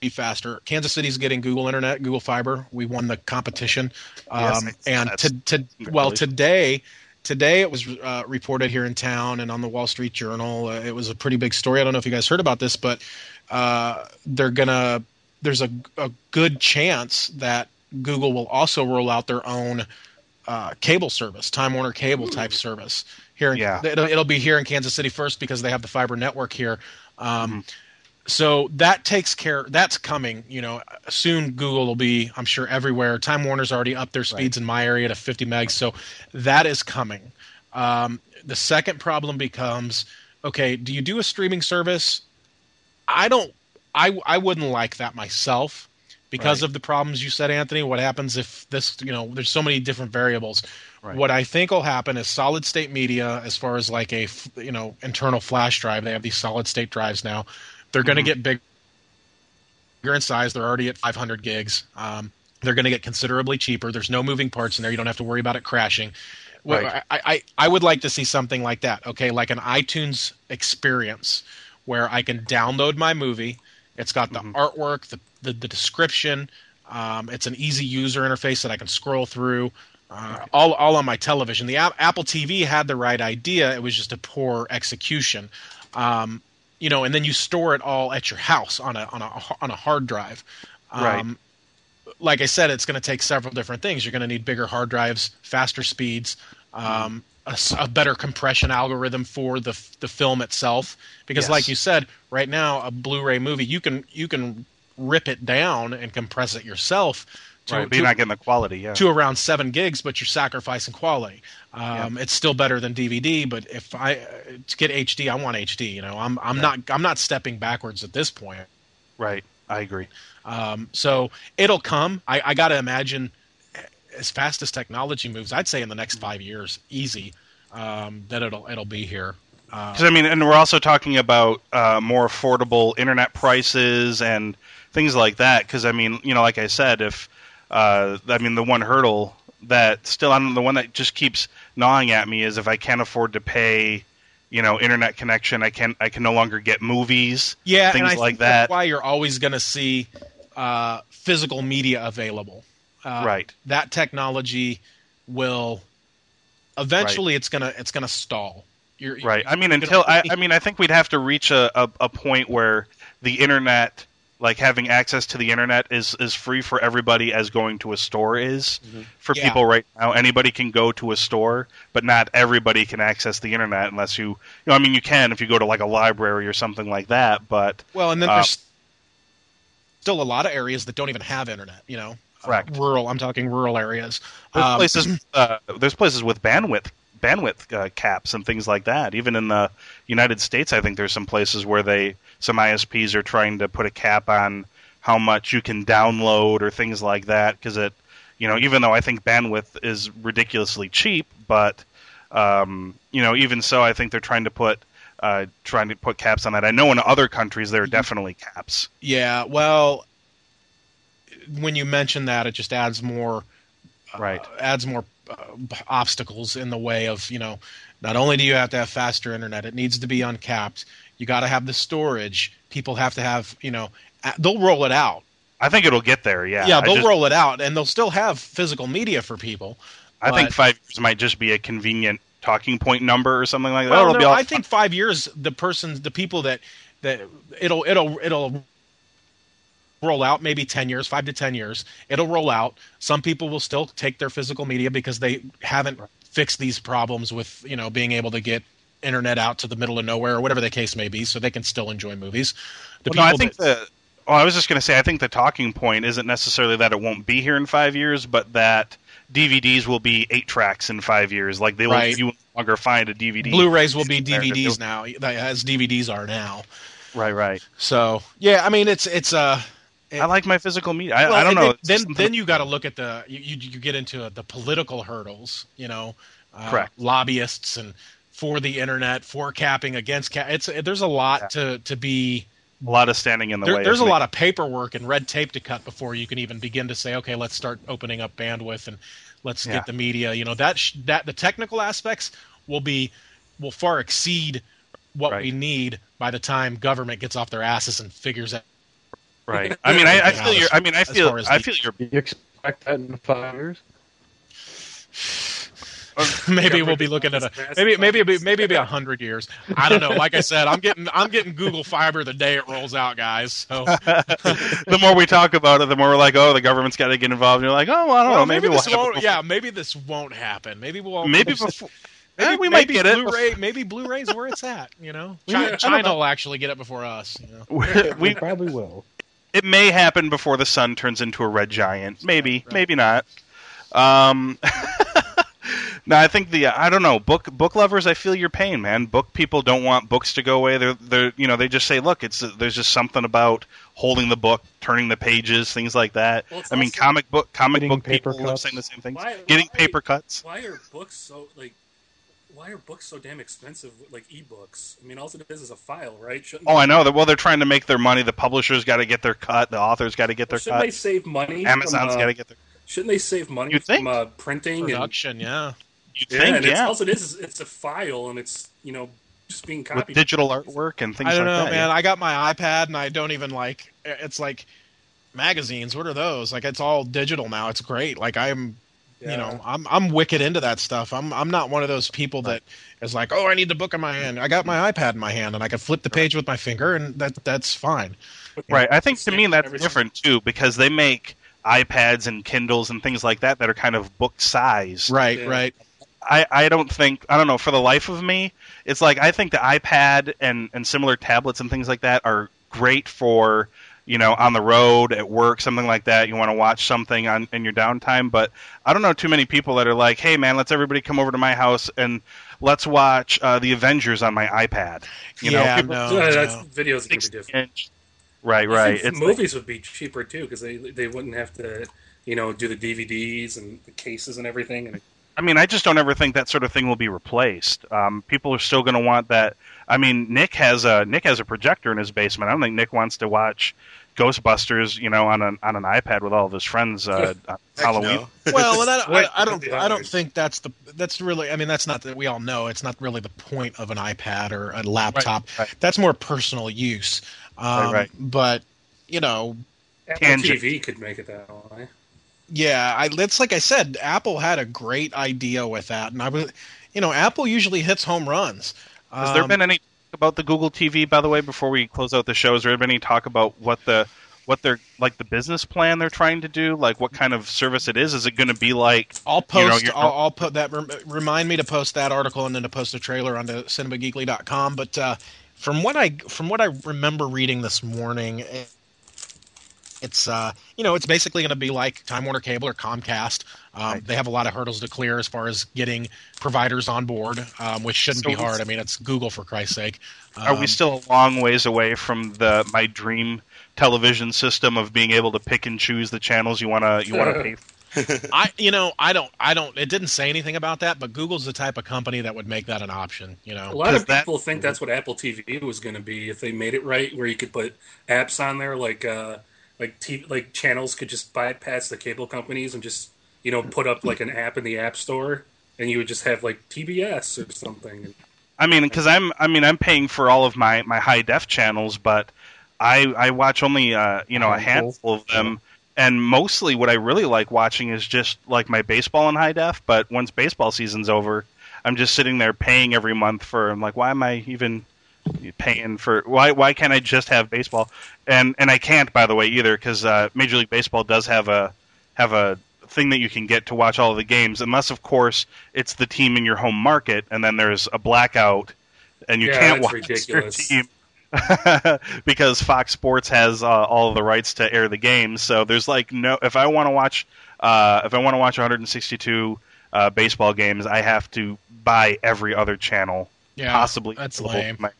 be faster. Kansas City's getting Google Internet, Google Fiber. We won the competition, Yes, um, and to, to well today. Today it was uh, reported here in town and on the Wall Street Journal. Uh, it was a pretty big story. I don't know if you guys heard about this, but uh, they're gonna. There's a, a good chance that Google will also roll out their own uh, cable service, Time Warner cable type service here. In, Yeah. it'll, it'll be here in Kansas City first because they have the fiber network here. Um, Mm-hmm. So that takes care. That's coming. You know, soon Google will be, I'm sure, everywhere. Time Warner's already up their speeds in my area to 50 megs, so that is coming. Um, the second problem becomes, okay, do you do a streaming service? I don't. I I wouldn't like that myself because Right. of the problems you said, Anthony. What happens if this, you know, there's so many different variables. Right. What I think will happen is solid state media, as far as like a you know, internal flash drive. They have these solid state drives now. They're going to Mhm. get big, bigger in size. They're already at 500 gigs. Um, they're going to get considerably cheaper. There's no moving parts in there. You don't have to worry about it crashing. Well, Right. I, I, I would like to see something like that. Okay, like an iTunes experience where I can download my movie. It's got the Mhm. artwork, the, the, the description. Um, it's an easy user interface that I can scroll through. Uh, all, all on my television. The App- Apple TV had the right idea. It was just a poor execution. Um, you know, and then you store it all at your house on a on a on a hard drive. Um, Right. Like I said, it's going to take several different things. You're going to need bigger hard drives, faster speeds, um, a, a better compression algorithm for the the film itself. Because, Yes. like you said, right now a Blu-ray movie you can you can rip it down and compress it yourself to, right, but to, you're not getting the quality. Yeah, to around seven gigs, but you're sacrificing quality. Um, It's still better than DVD, but if I uh, to get HD, I want HD. You know, I'm I'm Yeah. not I'm not stepping backwards at this point. right. I agree. Um, so it'll come. I, I got to imagine as fast as technology moves, I'd say in the next five years, easy, um, that it'll it'll be here. Uh, Because I mean, and we're also talking about uh, more affordable internet prices and things like that. Because I mean, you know, like I said, if uh, I mean the one hurdle that still, I don't the one that just keeps gnawing at me is if I can't afford to pay, you know, internet connection, I can I can no longer get movies. yeah, things like think that's that. why you're always going to see uh, physical media available. Uh, right. That technology will eventually it's gonna it's gonna stall. You're, Right. I mean, you're until I, I mean, I think we'd have to reach a, a, a point where the internet, like having access to the internet, is is free for everybody as going to a store is Mhm. for Yeah. people right now. Anybody can go to a store, but not everybody can access the internet unless you, you know, I mean, you can if you go to like a library or something like that. But Well, and then Uh, there's still a lot of areas that don't even have internet. You know, Uh, rural. I'm talking rural areas. there's Um, places, uh, there's places with bandwidth bandwidth uh, caps and things like that. Even in the United States, I think there's some places where they some ISPs are trying to put a cap on how much you can download or things like that because it, you know, even though I think bandwidth is ridiculously cheap, but um, you know, even so, I think they're trying to put uh, trying to put caps on that. I know in other countries there are definitely caps. Yeah, well, when you mention that, it just adds more, uh, Right. adds more uh, obstacles in the way of you know. Not only do you have to have faster internet, it needs to be uncapped. You got to have the storage. People have to have you know. They'll roll it out. I think it'll get there. Yeah, Yeah, they'll just- roll it out, and they'll still have physical media for people. I think five years might just be a convenient talking point number or something like that. Well, It'll no, I think five years. The person, the people that that it'll it'll it'll roll out maybe 10 years 5 to 10 years it'll roll out some people will still take their physical media because they haven't fixed these problems with you know being able to get internet out to the middle of nowhere or whatever the case may be so they can still enjoy movies the Well, no, I think that- the. Oh, I was just going to say, I think the talking point isn't necessarily that it won't be here in five years, but that DVDs will be eight tracks in five years. Like they will, Right. you will no longer find a DVD. blu-rays will be dvds now as dvds are now Right, right. so yeah i mean it's it's uh I like my physical media. I, Well, I don't know. Then then, then you got to look at the you, you you get into the political hurdles. You know, uh, Correct. Lobbyists and for the internet, for capping, against cap. It's there's a lot Yeah. to to be. a lot of standing in the There, way. there's a of lot of paperwork and red tape to cut before you can even begin to say, okay, let's start opening up bandwidth and let's Yeah. get the media. You know that sh- that the technical aspects will be will far exceed what Right. we need by the time government gets off their asses and figures out. Right. I mean, I, I feel your. else, I mean, I feel. far as I the- feel your. You expect that in five years? maybe we'll be looking at a it's massive maybe maybe it'll be, maybe it'll be a hundred years. I don't know. Like I said, I'm getting I'm getting Google Fiber the day it rolls out, guys. So the more we talk about it, the more we're like, oh, the government's got to get involved. And you're like, oh, well, I don't well, know. Maybe, we'll this have it won't. Yeah, maybe this won't happen. Maybe we'll Maybe before. Maybe, Eh, we might maybe get it. Blu-ray, maybe Blu-ray's where it's at. You know, I China, don't China know. will actually get it before us. You know? we We probably will. it may happen before the sun turns into a red giant. Maybe, Right. maybe not. Um, No, I think the I don't know book book lovers. I feel your pain, man. Book people don't want books to go away. They're they're you know they just say, look, it's there's just something about holding the book, turning the pages, things like that. Well, I mean, comic book comic book paper people love cuts. saying the same things. Why- Getting why- paper cuts. Why are books so like? Why are books so damn expensive? Like ebooks. I mean, all it is is a file, right? Shouldn't Oh, I know that. Well, they're trying to make their money. The publishers got to get their cut. The authors got to get their Shouldn't they save money? Amazon's from, uh, got to get their. Shouldn't they save money You'd think. from uh, printing and Production, yeah. You yeah? think, and it's, yeah, all it is is it's a file and it's you know just being with copied. digital artwork and things I don't like know, that. man. yeah. I got my iPad and I don't even like. It's like magazines. What are those? Like it's all digital now. It's great. Like I'm, Yeah. you know, I'm I'm wicked into that stuff. I'm I'm not one of those people that is like, oh, I need the book in my hand. I got my iPad in my hand and I can flip the page with my finger and that that's fine. Right. I think to me that's different too because they make iPads and Kindles and things like that that are kind of book size. Right, Yeah. right. I, I don't think I don't know for the life of me it's like I think the iPad and and similar tablets and things like that are great for you know on the road at work something like that you want to watch something on in your downtime but I don't know too many people that are like hey man let's everybody come over to my house and let's watch uh, the Avengers on my iPad you yeah, know people no, no. videos are gonna be different. Inch right I right think it's like- movies would be cheaper too because they they wouldn't have to you know do the DVDs and the cases and everything. And I mean, I just don't ever think that sort of thing will be replaced. Um, people are still going to want that. I mean, Nick has a Nick has a projector in his basement. I don't think Nick wants to watch Ghostbusters, you know, on an on an iPad with all of his friends uh, on Halloween. no. well, and I, don't- I, I don't. I don't think that's the. That's really. I mean, that's not that we all know. It's not really the point of an iPad or a laptop. right. That's more personal use. Um, Right, right. But you know, Apple TV could make it that way. yeah, I. It's like I said. Apple had a great idea with that, and I was, you know, Apple usually hits home runs. Has there Um, been any talk about the Google TV? By the way, before we close out the show, has there been any talk about what the what they're like the business plan they're trying to do? Like what kind of service it is? Is it going to be like I'll post. you're- I'll, I'll put that. Remind me to post that article and then to post a trailer onto cinemageekly.com. But uh, from what I from what I remember reading this morning, it, it's uh, you know it's basically going to be like Time Warner Cable or Comcast. Um, Right. They have a lot of hurdles to clear as far as getting providers on board, um, which shouldn't So be hard. I mean, it's Google for Christ's sake. Are we Um, still a long ways away from the my dream television system of being able to pick and choose the channels you want to you want to pay? I you know I don't I don't. It didn't say anything about that, but Google's the type of company that would make that an option. You know. A lot of that- people think that's what Apple TV was going to be if they made it right, where you could put apps on there, like uh, like TV, like channels could just bypass the cable companies and just you know put up like an app in the App Store, and you would just have like TBS or something. I mean, because I'm I mean I'm paying for all of my my high def channels, but I I watch only uh you know a Handful. handful of them. And mostly, what I really like watching is just like my baseball in high def. But once baseball season's over, I'm just sitting there paying every month for. I'm like, why am I even paying for? Why why can't I just have baseball? And and I can't, by the way, either because uh, Major League Baseball does have a have a thing that you can get to watch all of the games, unless of course it's the team in your home market, and then there's a blackout, and you Yeah, can't watch ridiculous. your team. because Fox Sports has uh, all of the rights to air the games, so there's like no. If I want to watch, uh, if I want to watch 162 uh, baseball games, I have to buy every other channel Yeah, possibly that's available lame. through my,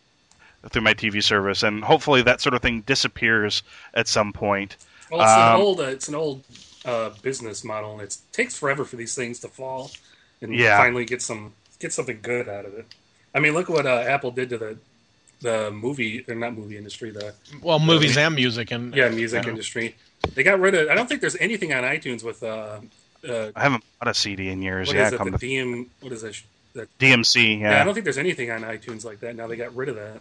through my TV service, and hopefully that sort of thing disappears at some point. Well, it's Um, an old uh, it's an old uh, business model, and it takes forever for these things to fall and Yeah. finally get some get something good out of it. I mean, look what uh, Apple did to the the movie or not movie industry, the Well, movies and music and yeah music Yeah. industry. They got rid of. I don't think there's anything on iTunes with uh, uh, I haven't bought a CD in years. what yeah, is it? come The to DM. What is that? That DMC. yeah. I don't think there's anything on iTunes like that. Now they got rid of that.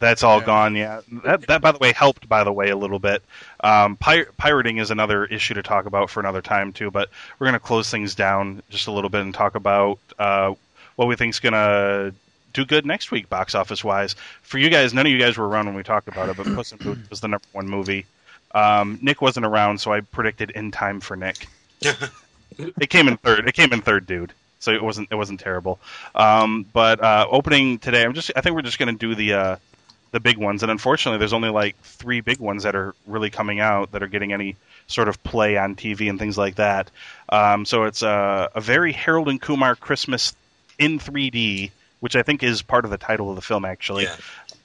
that's all Yeah. gone. Yeah, that that by the way helped. By the way, a little bit. Um, pir- pirating is another issue to talk about for another time too. But we're going to close things down just a little bit and talk about uh, what we think's going to do good next week, box office wise. For you guys, none of you guys were around when we talked about it, but Puss in Boots was the number one movie. Um, Nick wasn't around, so I predicted In Time for Nick. it came in third. It came in third, dude. So it wasn't it wasn't terrible. Um, but uh, opening today, I'm just I think we're just going to do the uh, the big ones, and unfortunately, there's only like three big ones that are really coming out that are getting any sort of play on TV and things like that. Um, so it's a, a very Harold and Kumar Christmas in 3D, which I think is part of the title of the film, actually. Yeah.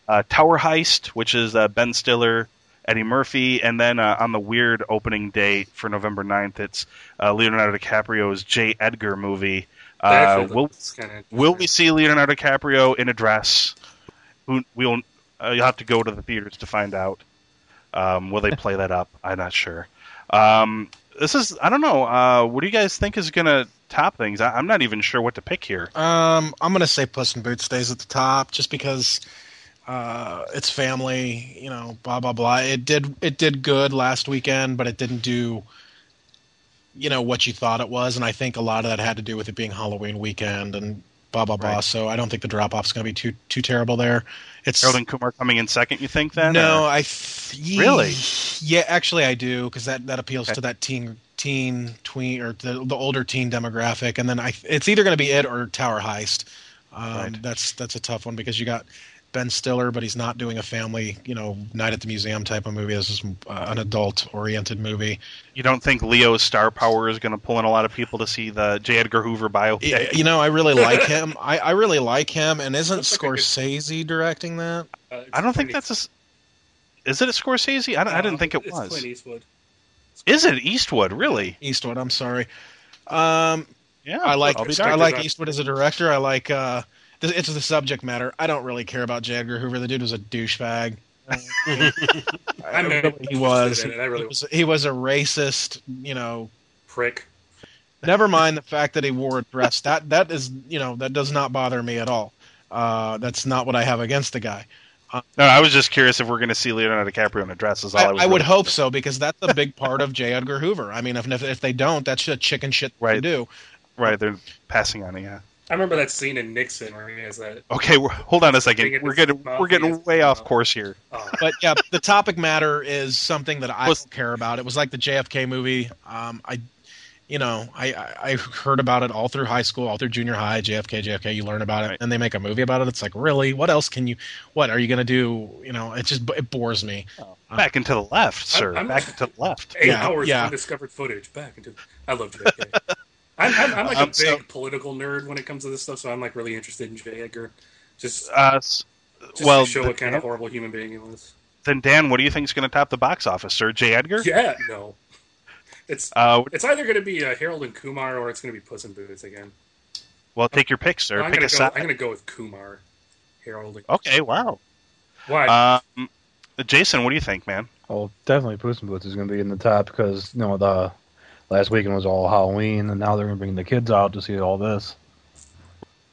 Uh, Tower Heist, which is uh, Ben Stiller, Eddie Murphy, and then uh, on the weird opening date for November 9th, it's uh, Leonardo DiCaprio's J. Edgar movie. Uh, will will we see Leonardo DiCaprio in a dress? Who we'll uh, you'll have to go to the theaters to find out. Um, will they play that up? I'm not sure. Um, this is I don't know. Uh, what do you guys think is to top things? I, I'm not even sure what to pick here. Um, I'm gonna say Puss in Boots stays at the top just because uh, it's family. You know, blah blah blah. It did it did good last weekend, but it didn't do you know what you thought it was, and I think a lot of that had to do with it being Halloween weekend and blah blah blah. Right. So I don't think the drop off is gonna be too too terrible there. It's Harold and Kumar coming in second. You think then? no, or- I th- Really? yeah, actually I do because that that appeals Okay. to that teen teen tween or the the older teen demographic, and then I it's either going to be it or Tower Heist. Um, Right. That's that's a tough one because you got Ben Stiller, but he's not doing a family you know night at the museum type of movie. This is uh, an adult oriented movie. You don't think Leo's star power is going to pull in a lot of people to see the J. Edgar Hoover biopic? Yeah, You know, I really like him. I, I really like him, and isn't Looks like a good- Scorsese directing that? Uh, I don't think that's a. s- Is it a Scorsese? I, don't- I didn't think it it's was. Clint Eastwood. Is it Eastwood? Really? Eastwood. I'm sorry. Um, Yeah. I like I'll be I darned. like. Eastwood as a director. I like uh, th- it's the subject matter. I don't really care about J. Edgar Hoover. The dude was a douchebag. I'm not he was. it. Really he was. He was a racist. You know. prick. Never mind the fact that he wore a dress. That that is you know that does not bother me at all. Uh, that's not what I have against the guy. No, I was just curious if we're going to see Leonardo DiCaprio in a dress. Is all I, I, was I would really- hope so because that's a big part of J. Edgar Hoover. I mean, if if, if they don't, that's a chicken shit to Right. do. Right, they're passing on it. Yeah. I remember that scene in Nixon where he has that. Okay, we're, hold on a second. We're getting we're getting way off course here. Oh, but yeah, the topic matter is something that I Was- don't care about. It was like the JFK movie. Um, I, you know, I, I I heard about it all through high school, all through junior high. JFK, JFK. You learn about it, Right. and they make a movie about it. It's like, really? What else can you? What are you gonna do? You know, it just it bores me. Back into the left, sir. I'm- Back into the left. eight Yeah, hours yeah. of undiscovered footage. Back into. I love JFK. I'm, I'm, I'm like a Um, big so- political nerd when it comes to this stuff, so I'm like really interested in J. Edgar. Just, Uh, just well, to show what kind of horrible human being he was. then Dan, what do you think is going to top the box office, sir? J. Edgar? Yeah, no. It's Uh, it's either going to be uh, Harold and Kumar or it's going to be Puss in Boots again. well, take your pick, sir. I'm pick going a to go. side. I'm going to go with Kumar. Harold. And... Okay, wow. Why? Um, Jason, what do you think, man? Oh, definitely Puss in Boots is going to be in the top because you know the last weekend was all Halloween, and now they're going to bring the kids out to see all this.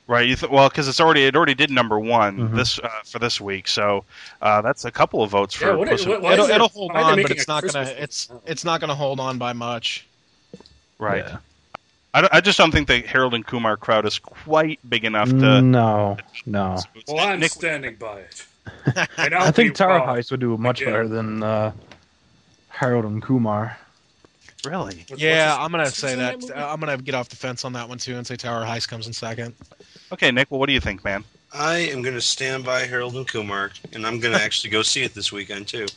Right. You th- well, because it's already it already did number one Mhm. this uh, for this week, so uh, that's a couple of votes for Yeah, what- Puss in- what- why is it'll it'll hold why are they on, but it's a not gonna it's movie? it's not gonna hold on by much. right. Yeah. I, I just don't think the Harold and Kumar crowd is quite big enough to. No, no. well, I'm Nick, standing by it. And I'll think be Tower. Heist would do much Again. better than uh, Harold and Kumar. Really? What's- Yeah, what's I'm gonna say that. name? I'm gonna get off the fence on that one too and say Tower Heist comes in second. Okay, Nick. Well, what do you think, man? I am going to stand by Harold and Kumar, and I'm going to actually go see it this weekend too.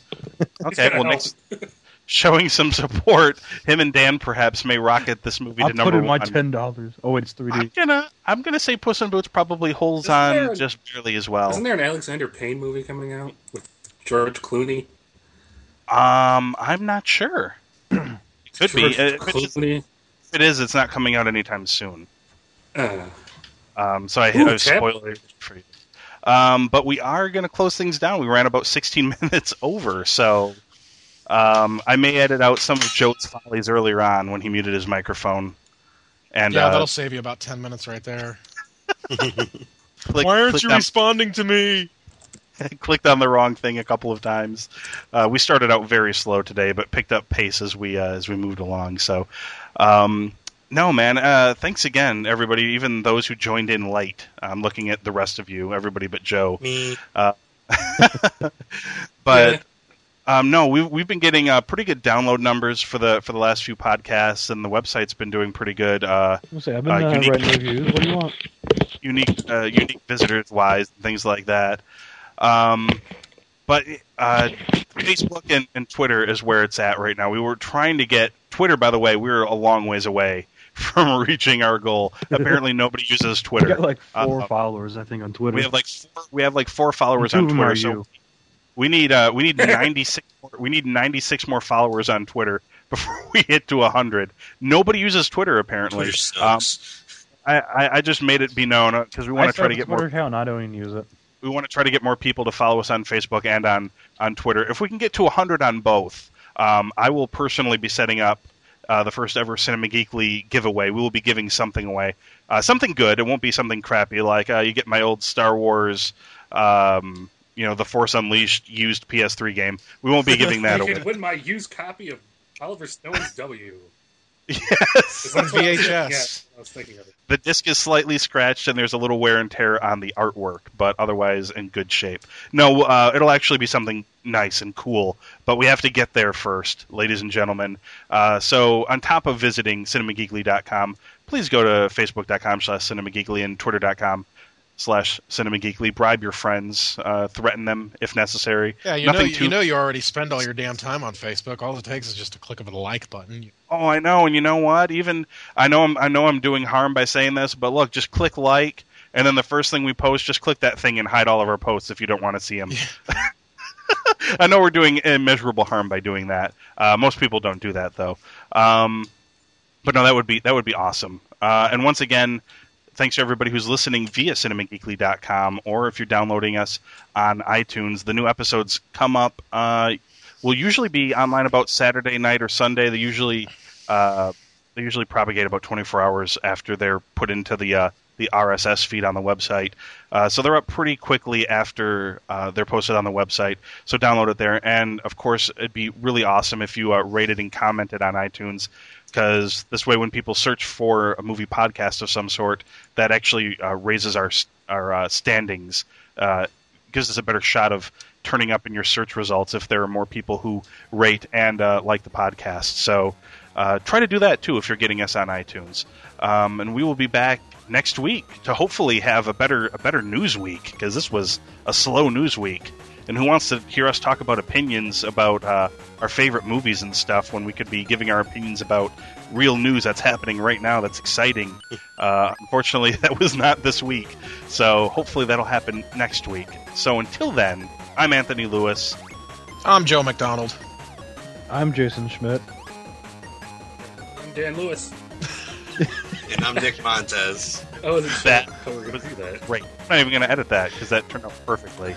Okay. Well, help. Nick's showing some support. Him and Dan perhaps may rocket this movie I'll to put number in my one. ten dollars. Oh, wait, it's three I'm D. gonna I'm gonna say Puss in Boots probably holds Isn't on there- just barely as well. Isn't there an Alexander Payne movie coming out with George Clooney? Um, I'm not sure. It could be. George If it's- Clooney. if it is, it's not coming out anytime soon. Uh, Um, so I, Ooh, I spoiled tabloid. it for you. Um, but we are going to close things down. We ran about 16 minutes over, so um, I may edit out some of Joe's follies earlier on when he muted his microphone. And yeah, uh, that'll save you about ten minutes right there. click, Why aren't you down- responding to me? clicked on the wrong thing a couple of times. Uh, we started out very slow today, but picked up pace as we uh, as we moved along. So, um, no, man. Uh, thanks again, everybody. Even those who joined in late. I'm looking at the rest of you, everybody but Joe. Me, but um, no, we've we've been getting uh, pretty good download numbers for the for the last few podcasts, and the website's been doing pretty good. Uh, I'll say, I've been Uh, uh, unique- writing reviews. What do you want? unique uh, unique visitors wise, things like that. Um, but uh, Facebook and, and Twitter is where it's at right now. We were trying to get Twitter. By the way, we we're a long ways away from reaching our goal. Apparently, nobody uses We Twitter. got like four Uh, followers, I think, on Twitter. We have like four, we have like four followers on Twitter. So you. we need uh we need ninety six we need ninety six more followers on Twitter before we hit to hundred. Nobody uses Twitter apparently. Twitter Um, sucks. I, I I just made it be known because we want to try to get Twitter more account. I don't even use it. We want to try to get more people to follow us on Facebook and on on Twitter. If we can get to 100 on both, um, I will personally be setting up uh, the first ever Cinema Geekly giveaway. We will be giving something away, uh, something good. It won't be something crappy like uh, you get my old Star Wars. Um, you know, the Force Unleashed used PS3 game. We won't be giving that you away. can win my used copy of Oliver Stone's W. yes. That's what I was- VHS. Yeah, I was thinking of it. the disc is slightly scratched and there's a little wear and tear on the artwork, but otherwise in good shape. No, uh, it'll actually be something nice and cool, but we have to get there first, ladies and gentlemen. Uh, so on top of visiting cinemageekly.com, please go to facebook.com slash cinemageekly and twitter.com slash cinema geekly Bribe your friends, uh, threaten them if necessary. Yeah, you know, Nothing you, too- know, you already spend all your damn time on Facebook. All it takes is just a click of a like button. Oh, I know, and you know what? Even I know I'm I know I'm doing harm by saying this, but look, just click like, and then the first thing we post, just click that thing and hide all of our posts if you don't want to see them. I know we're doing immeasurable harm by doing that. Uh, most people don't do that though. Um, but no, that would be that would be awesome. Uh, and once again, thanks to everybody who's listening via cinemageekly.com or if you're downloading us on iTunes. The new episodes come up. Uh, will usually be online about Saturday night or Sunday. They usually uh, they usually propagate about 24 hours after they're put into the uh, the RSS feed on the website. Uh, so they're up pretty quickly after uh, they're posted on the website. So download it there, and of course, it'd be really awesome if you uh, rated and commented on iTunes. Because this way, when people search for a movie podcast of some sort, that actually uh, raises our our uh, standings, uh, gives us a better shot of turning up in your search results if there are more people who rate and uh, like the podcast. So uh, try to do that too if you're getting us on iTunes. Um, and we will be back next week to hopefully have a better a better news week because this was a slow news week. And who wants to hear us talk about opinions about uh, our favorite movies and stuff when we could be giving our opinions about real news that's happening right now that's exciting? Uh, unfortunately, that was not this week. So hopefully that'll happen next week. So until then, I'm Anthony Lewis. I'm Joe McDonald. I'm Jason Schmidt. I'm Dan Lewis. And I'm Nick Montez. Oh, is it That we're gonna do that. Great. I'm not even going to edit that because that turned out perfectly.